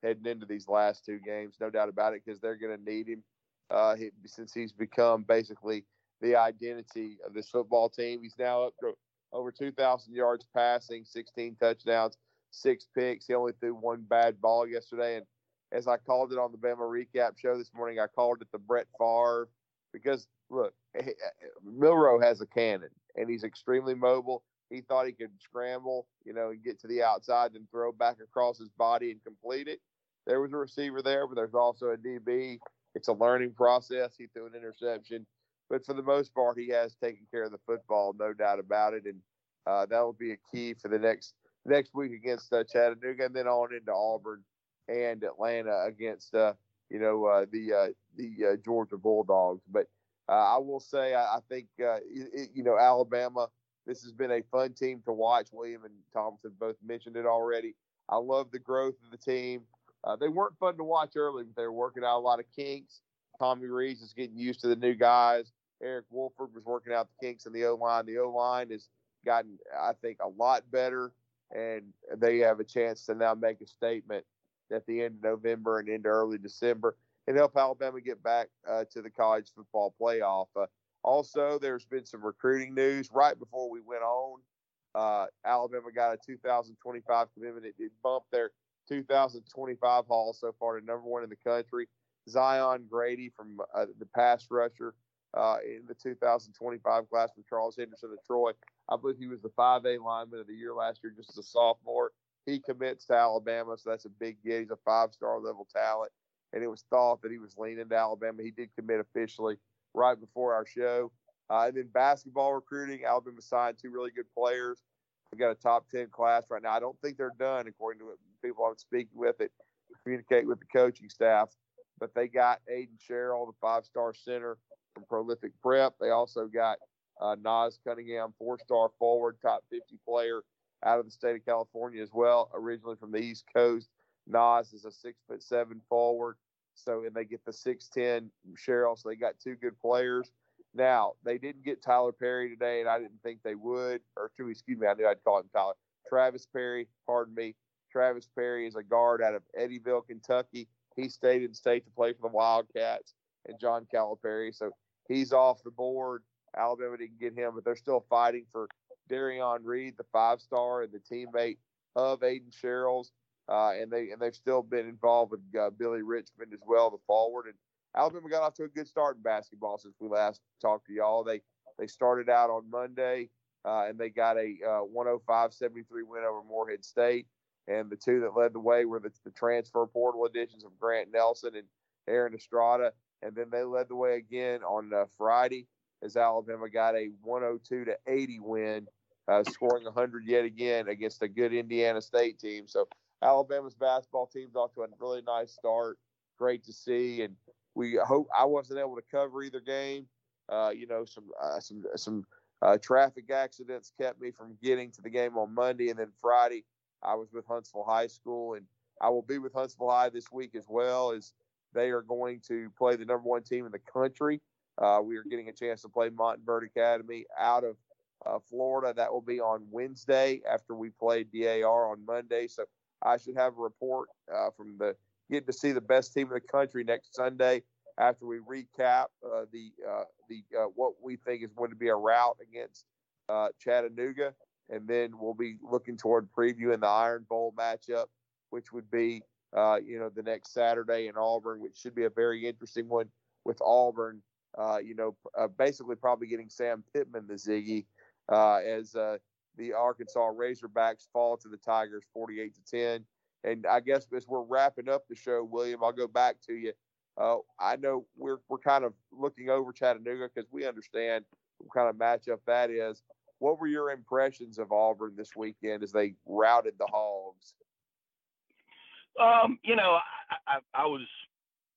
heading into these last two games, no doubt about it, because they're going to need him uh, he, since he's become basically the identity of this football team. He's now up to over 2,000 yards passing, 16 touchdowns six picks. He only threw one bad ball yesterday. And as I called it on the Bama recap show this morning, I called it the Brett Favre because look, Milroe has a cannon and he's extremely mobile. He thought he could scramble, you know, and get to the outside and throw back across his body and complete it. There was a receiver there, but there's also a DB. It's a learning process. He threw an interception, but for the most part, he has taken care of the football, no doubt about it. And uh, that will be a key for the next next week against uh, Chattanooga, and then on into Auburn and Atlanta against uh, you know uh, the uh, the uh, Georgia Bulldogs. But uh, I will say I, I think it, you know Alabama. This has been a fun team to watch. William and Thompson both mentioned it already. I love the growth of the team. they weren't fun to watch early, but they were working out a lot of kinks. Tommy Rees is getting used to the new guys. Eric Wolford was working out the kinks in the O line. The O line has gotten, I think, a lot better and they have a chance to now make a statement at the end of November and into early December and help Alabama get back uh, to the college football playoff. Uh, also, there's been some recruiting news right before we went on. Uh, Alabama got a 2025 commitment. It, it bumped their 2025 haul so far to number one in the country. Zion Grady from uh, the pass rusher uh, in the 2025 class from Charles Henderson of Troy. I believe he was the 5A lineman of the year last year, just as a sophomore. He commits to Alabama, so that's a big get. He's a five star level talent. And it was thought that he was leaning to Alabama. He did commit officially right before our show. Uh, and then basketball recruiting, Alabama signed two really good players. We got a top 10 class right now. I don't think they're done, according to people I'm speaking with it, communicate with the coaching staff. But they got Aiden Sherrell, the five star center from Prolific Prep. They also got uh, Naas Cunningham, four star forward, top 50 player out of the state of California as well, originally from the East Coast. Naas is a six foot seven forward. So, and they get the 6'10 Sherrell. So they got two good players. Now, they didn't get Tyler Perry today, and I didn't think they would. Or, excuse me, I knew I'd call him Tyler. Travis Perry, pardon me. Travis Perry is a guard out of Eddyville, Kentucky. He stayed in state to play for the Wildcats and John Calipari. So he's off the board. Alabama didn't get him, but they're still fighting for Derrion Reid, the five star and the teammate of Aiden Sherrell's. Uh, and they and they've still been involved with uh, Billy Richmond as well, the forward. And Alabama got off to a good start in basketball since we last talked to y'all. They they started out on Monday uh, and they got a uh, 105-73 win over Morehead State. And the two that led the way were the, the transfer portal additions of Grant Nelson and Aaron Estrada. And then they led the way again on uh, Friday as Alabama got a 102 to 80 win, uh, scoring 100 yet again against a good Indiana State team. So Alabama's basketball team's off to a really nice start. Great to see, and we hope I wasn't able to cover either game. Uh, you know, some uh, some some uh, traffic accidents kept me from getting to the game on Monday, and then Friday I was with Huntsville High School, and I will be with Huntsville High this week as well as they are going to play the number one team in the country. Uh, we are getting a chance to play Montverde Academy out of uh, Florida. That will be on Wednesday after we play DAR on Monday. So I should have a report uh, from the getting to see the best team in the country next Sunday after we recap uh, the uh, the uh, what we think is going to be a route against Chattanooga, and then we'll be looking toward previewing the Iron Bowl matchup, which would be uh, you know, the next Saturday in Auburn, which should be a very interesting one with Auburn, uh, you know, uh, basically probably getting Sam Pittman the Ziggy uh, as uh, the Arkansas Razorbacks fall to the Tigers 48 to 10. And I guess as we're wrapping up the show, William, I'll go back to you. Uh, I know we're we're kind of looking over Chattanooga because we understand what kind of matchup that is. What were your impressions of Auburn this weekend as they routed the Hogs? Um, you know, I, I, I was,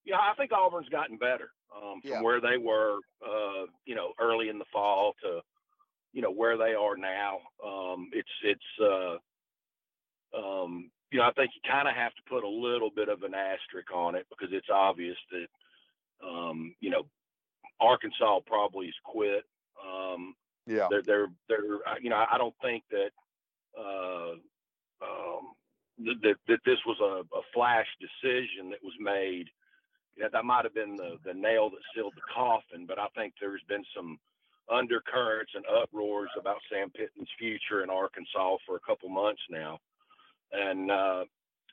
you know, I think Auburn's gotten better um, from Yeah. where they were, uh, you know, early in the fall to, you know, where they are now. Um, it's, it's, uh, um, you know, I think you kind of have to put a little bit of an asterisk on it because it's obvious that, um, you know, Arkansas probably has quit. Um, Yeah. they're they're they're uh, you know I don't think that uh, um, that, that this was a, a flash decision that was made. That might have been the the nail that sealed the coffin, but I think there's been some undercurrents and uproars about Sam Pittman's future in Arkansas for a couple months now, and uh,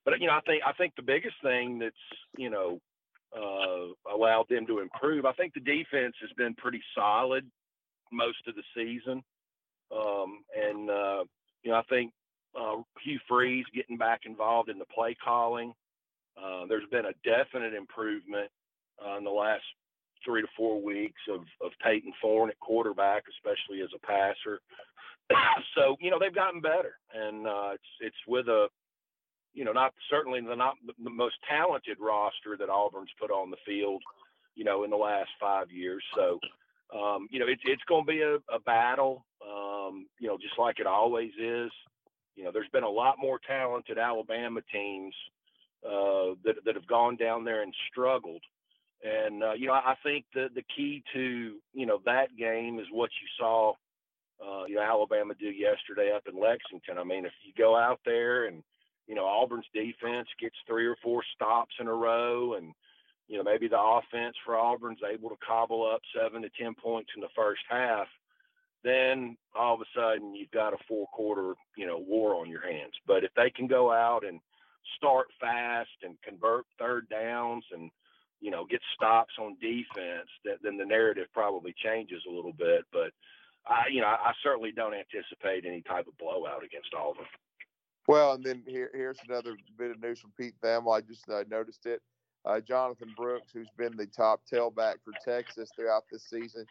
but you know I think I think the biggest thing that's you know uh, allowed them to improve. I think the defense has been pretty solid most of the season. Um, and, uh, you know, I think uh, Hugh Freeze getting back involved in the play calling. Uh, there's been a definite improvement uh, in the last three to four weeks of, of Payton Thorne at quarterback, especially as a passer. so, you know, they've gotten better. And uh, it's, it's with a, you know, not certainly the not the most talented roster that Auburn's put on the field, you know, in the last five years. So, um, you know, it's it's going to be a, a battle, um, you know, just like it always is. You know, there's been a lot more talented Alabama teams uh, that that have gone down there and struggled. And uh, you know, I think the the key to you know that game is what you saw, uh, you know, Alabama do yesterday up in Lexington. I mean, if you go out there and you know Auburn's defense gets three or four stops in a row, and you know maybe the offense for Auburn's able to cobble up seven to ten points in the first half, then all of a sudden you've got a four quarter, you know, war on your hands. But if they can go out and start fast and convert third downs and you know get stops on defense, that, then the narrative probably changes a little bit. But I, you know, I, I certainly don't anticipate any type of blowout against Auburn. Well, and then here, here's another bit of news from Pete Thamel. I just uh, noticed it. Uh, Jonathan Brooks, who's been the top tailback for Texas throughout this season,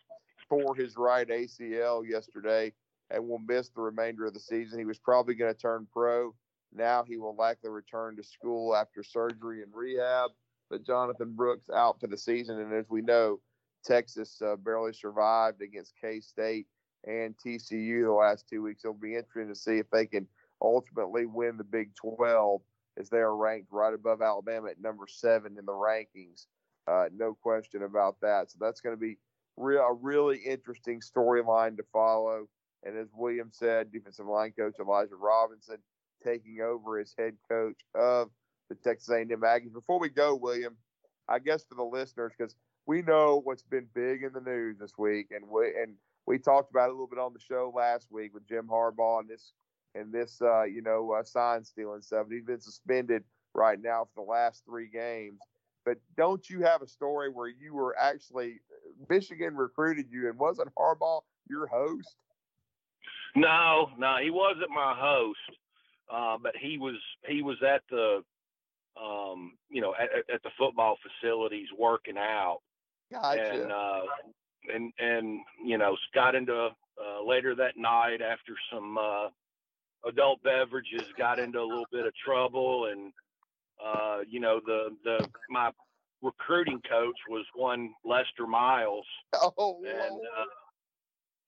tore his right ACL yesterday and will miss the remainder of the season. He was probably going to turn pro. Now he will likely return to school after surgery and rehab. But Jonathan Brooks out for the season. And as we know, Texas uh, barely survived against K State and TCU the last two weeks. It'll be interesting to see if they can ultimately win the Big 12 as they are ranked right above Alabama at number seven in the rankings. Uh, no question about that. So that's going to be real, a really interesting storyline to follow. And as William said, defensive line coach Elijah Robinson taking over as head coach of the Texas A&M Aggies. Before we go, William, I guess for the listeners, because we know what's been big in the news this week, and we and we talked about it a little bit on the show last week with Jim Harbaugh and this and this, uh, you know, uh, sign stealing stuff. He's been suspended right now for the last three games. But don't you have a story where you were actually Michigan recruited you and wasn't Harbaugh your host? No, no, he wasn't my host, uh, but he was he was at the um, you know at, at, the football facilities working out, gotcha. and uh, and and you know got into uh, later that night after some uh, adult beverages got into a little bit of trouble and uh, you know the the my recruiting coach was one Lester Miles oh, and uh,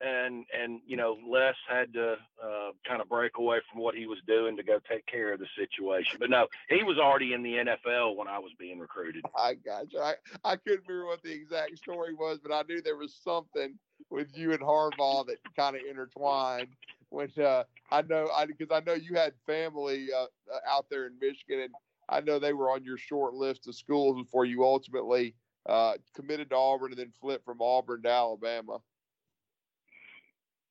and and you know Les had to uh, kind of break away from what he was doing to go take care of the situation. But no, he was already in the NFL when I was being recruited. I got you. I, I couldn't remember what the exact story was, but I knew there was something with you and Harbaugh that kind of intertwined Which uh, I know I because I know you had family uh, uh, out there in Michigan, and I know they were on your short list of schools before you ultimately uh, committed to Auburn and then flipped from Auburn to Alabama.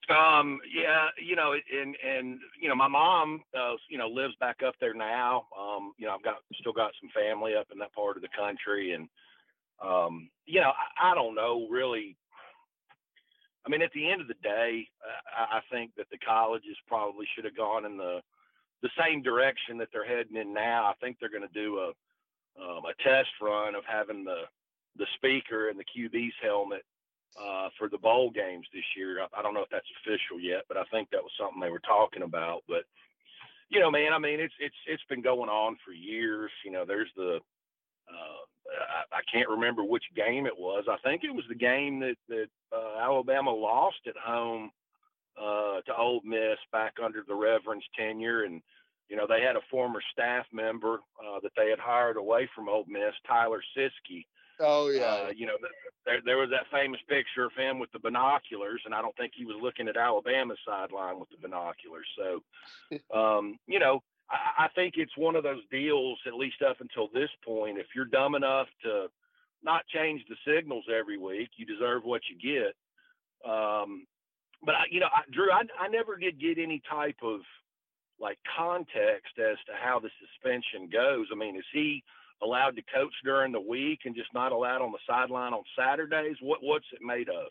Um, yeah, you know, and and you know, my mom, uh, you know, lives back up there now. Um, you know, I've got still got some family up in that part of the country, and um, you know, I, I don't know really I mean, at the end of the day, uh, I think that the colleges probably should have gone in the the same direction that they're heading in now. I think they're going to do a um, a test run of having the the speaker and the QB's helmet uh, for the bowl games this year. I, I don't know if that's official yet, but I think that was something they were talking about. But you know, man, I mean, it's it's it's been going on for years. You know, there's the uh, I, I can't remember which game it was. I think it was the game that that uh, Alabama lost at home uh, to Ole Miss back under the Reverend's tenure, and you know they had a former staff member uh, that they had hired away from Ole Miss, Tyler Siskey. Oh yeah. Uh, you know, there there was that famous picture of him with the binoculars, and I don't think he was looking at Alabama's sideline with the binoculars. So, um, you know, I, I think it's one of those deals, at least up until this point. If you're dumb enough to not change the signals every week, you deserve what you get. Um, but I, you know, I, Drew, I, I never did get any type of like context as to how the suspension goes. I mean, is he allowed to coach during the week and just not allowed on the sideline on Saturdays? What what's it made of?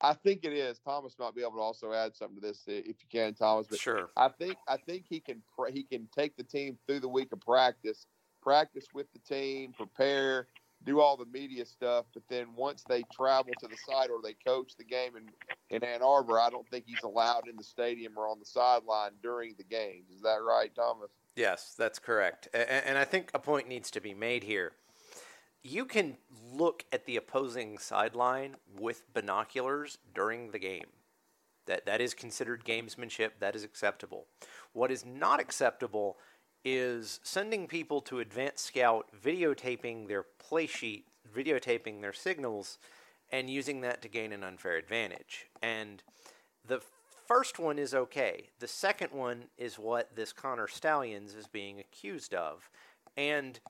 I think it is. Thomas might be able to also add something to this if you can, Thomas. But sure. I think I think he can he can take the team through the week of practice, practice with the team, prepare, do all the media stuff. But then once they travel to the site or they coach the game in in Ann Arbor, I don't think he's allowed in the stadium or on the sideline during the games. Is that right, Thomas? Yes, that's correct. And I think a point needs to be made here you can look at the opposing sideline with binoculars during the game. That that is considered gamesmanship. That is acceptable. What is not acceptable is sending people to advanced scout videotaping their play sheet, videotaping their signals, and using that to gain an unfair advantage. And the first one is okay. The second one is what this Connor Stalions is being accused of. And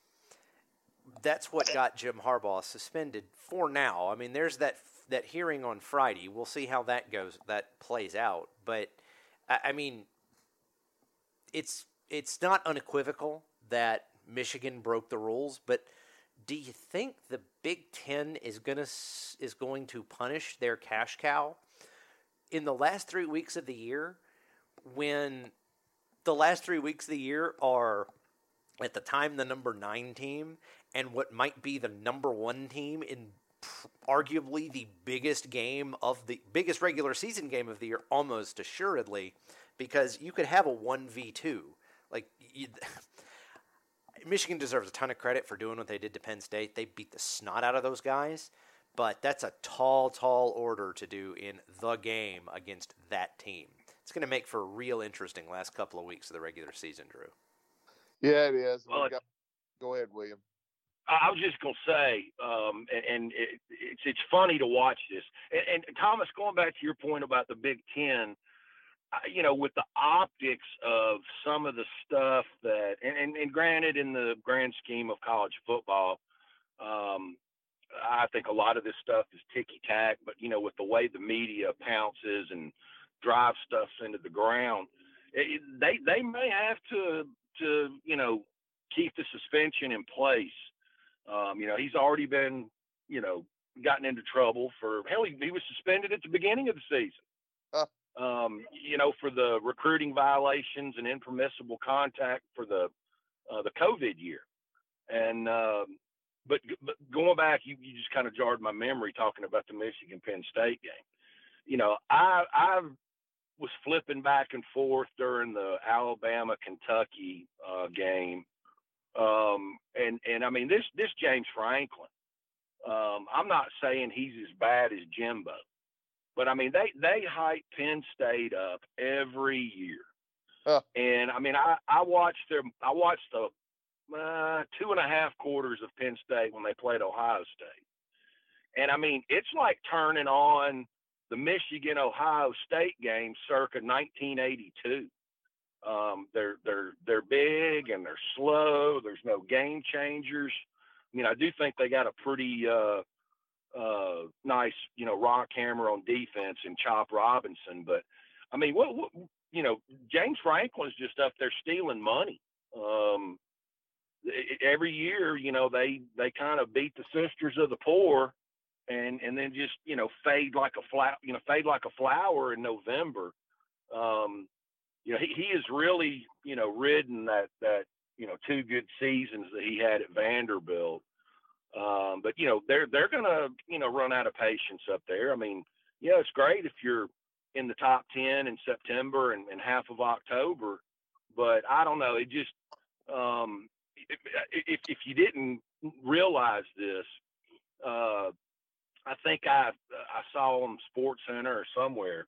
that's what got Jim Harbaugh suspended for now. I mean, there's that that hearing on Friday. We'll see how that goes. That plays out. But I, I mean, it's it's not unequivocal that Michigan broke the rules. But do you think the Big Ten is gonna is going to punish their cash cow in the last three weeks of the year when the last three weeks of the year are at the time the number nine team and what might be the number one team in arguably the biggest game of the biggest regular season game of the year, almost assuredly, because you could have a one v two. Like you, Michigan deserves a ton of credit for doing what they did to Penn State. They beat the snot out of those guys, but that's a tall, tall order to do in the game against that team. It's going to make for a real interesting last couple of weeks of the regular season, Drew. Yeah, it is. Well, got, go ahead, William. I was just gonna say, um, and, and it, it's it's funny to watch this. And, and, Thomas, going back to your point about the Big Ten, you know, with the optics of some of the stuff that, and, and, and granted, in the grand scheme of college football, um, I think a lot of this stuff is ticky tack. But you know, with the way the media pounces and drives stuff into the ground, it, they they may have to to you know keep the suspension in place um, you know, he's already been, you know, gotten into trouble for hell. He, he was suspended at the beginning of the season. Um, you know, for the recruiting violations and impermissible contact for the uh, the COVID year. And um, but, but going back, you, you just kind of jarred my memory talking about the Michigan Penn State game. You know, I I was flipping back and forth during the Alabama Kentucky uh, game um, and and I mean this this James Franklin. Um, I'm not saying he's as bad as Jimbo, but I mean they they hype Penn State up every year. Huh. And I mean I I watched them I watched the uh, two and a half quarters of Penn State when they played Ohio State. And I mean, it's like turning on the Michigan Ohio State game circa 1982. Um, they're they're they're big and they're slow. There's no game changers. I mean, I do think they got a pretty uh, uh, nice, you know, rock hammer on defense and Chop Robinson. But I mean, what, what you know, James Franklin's just up there stealing money. Um, every year, you know, they they kind of beat the sisters of the poor, and and then just you know fade like a flower, you know, fade like a flower in November. Um, you know, he, he has really, you know, ridden that, that, you know, two good seasons that he had at Vanderbilt. Um, but, you know, they're, they're to, you know, run out of patience up there. I mean, yeah, it's great if you're in the top 10 in September and, and half of October, but I don't know. It just, um, if, if, if you didn't realize this, uh, I think I I saw on Sports Center or somewhere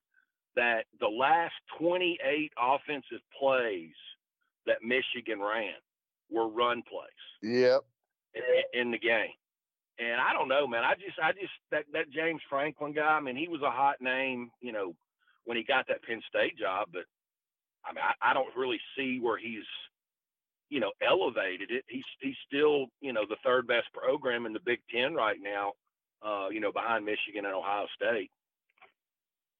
that the last 28 offensive plays that Michigan ran were run plays. Yep. In, the game. And I don't know, man. I just, I just that that James Franklin guy. I mean, he was a hot name, you know, when he got that Penn State job. But I mean, I, I don't really see where he's, you know, elevated it. He's he's still, you know, the third best program in the Big Ten right now. Uh, you know, behind Michigan and Ohio State.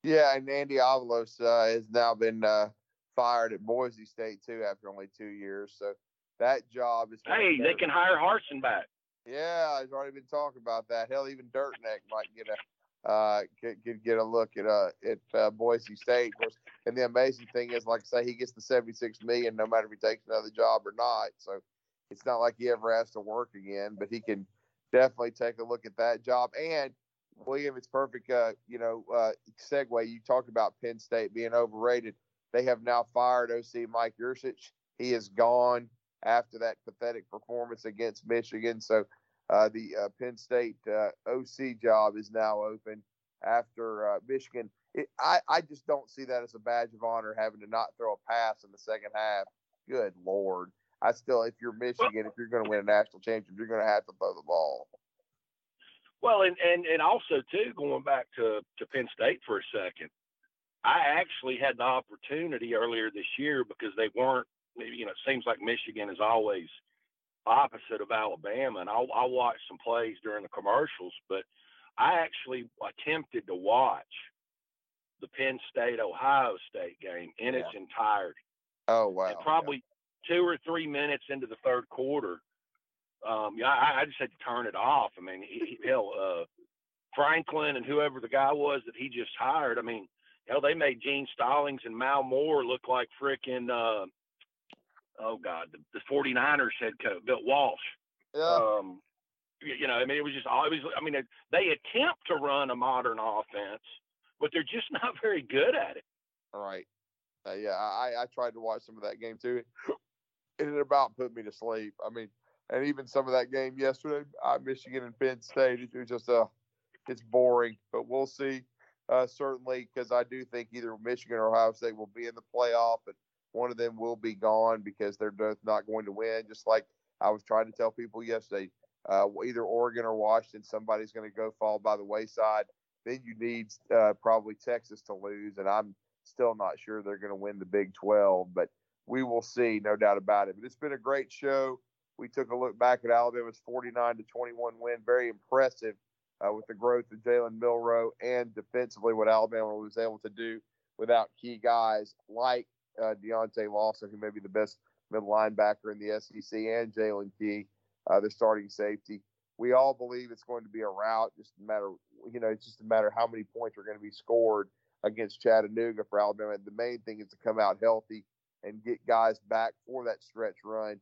Yeah, and Andy Avalos uh, has now been uh, fired at Boise State too after only two years. So that job is. Hey, they can hire Harsin back. Yeah, I've already been talking about that. Hell, even Dirtneck might get a uh, get, get get a look at uh at uh, Boise State. Of course, and the amazing thing is, like I say, he gets the seventy six million no matter if he takes another job or not. So it's not like he ever has to work again. But he can definitely take a look at that job and William, it's perfect. Uh, you know, uh, segue. You talked about Penn State being overrated. They have now fired OC Mike Yurcich. He is gone after that pathetic performance against Michigan. So uh, the uh, Penn State uh, OC job is now open after uh, Michigan. It, I, I just don't see that as a badge of honor having to not throw a pass in the second half. Good Lord. I still, if you're Michigan, if you're going to win a national championship, you're going to have to throw the ball. Well, and, and, and also too, going back to, to Penn State for a second, I actually had the opportunity earlier this year because they weren't, you know, it seems like Michigan is always opposite of Alabama, and I'll, I'll watch some plays during the commercials. But I actually attempted to watch the Penn State Ohio State game in Yeah. its entirety. Oh wow. And probably two or three minutes into the third quarter, um, yeah, I, I just had to turn it off. I mean, he, he- hell, uh, Franklin and whoever the guy was that he just hired. I mean, hell, they made Gene Stallings and Mal Moore look like frickin' uh, oh god, the, the 49ers head coach, Bill Walsh. Yeah. Um, you, you know, I mean, it was just always. I mean, they, they attempt to run a modern offense, but they're just not very good at it. All right. Uh, yeah, I, I tried to watch some of that game too. And it about put me to sleep. I mean, and even some of that game yesterday, uh, Michigan and Penn State, it was just uh, it's boring. But we'll see. Uh, certainly, because I do think either Michigan or Ohio State will be in the playoff, but one of them will be gone because they're both not going to win. Just like I was trying to tell people yesterday, uh, either Oregon or Washington, somebody's going to go fall by the wayside. Then you need uh, probably Texas to lose, and I'm still not sure they're going to win the Big 12, but we will see, no doubt about it. But it's been a great show. We took a look back at Alabama's 49 to 21 win, very impressive uh, with the growth of Jalen Milroe and defensively what Alabama was able to do without key guys like uh, Deontae Lawson, who may be the best middle linebacker in the SEC, and Jaylen Key, uh, the starting safety. We all believe it's going to be a rout. Just a matter, you know, it's just a matter how many points are going to be scored against Chattanooga for Alabama. The main thing is to come out healthy and get guys back for that stretch run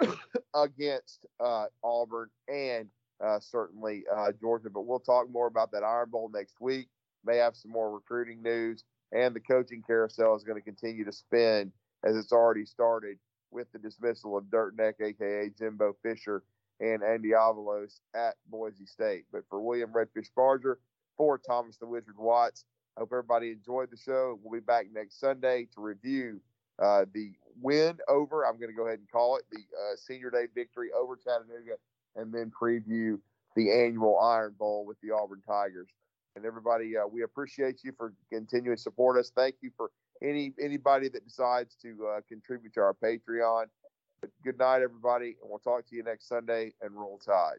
against uh, Auburn and uh, certainly uh, Georgia. But we'll talk more about that Iron Bowl next week. May have some more recruiting news, and the coaching carousel is going to continue to spin as it's already started with the dismissal of Dirt Neck, aka Jimbo Fisher, and Andy Avalos at Boise State. But for William Redfish Barger, for Thomas the Wizard Watts, I hope everybody enjoyed the show. We'll be back next Sunday to review uh, the win over. I'm going to go ahead and call it the uh, Senior Day victory over Chattanooga, and then preview the annual Iron Bowl with the Auburn Tigers. And everybody, uh, we appreciate you for continuing to support us. Thank you for any anybody that decides to uh, contribute to our Patreon. But good night, everybody, and we'll talk to you next Sunday. And roll tide.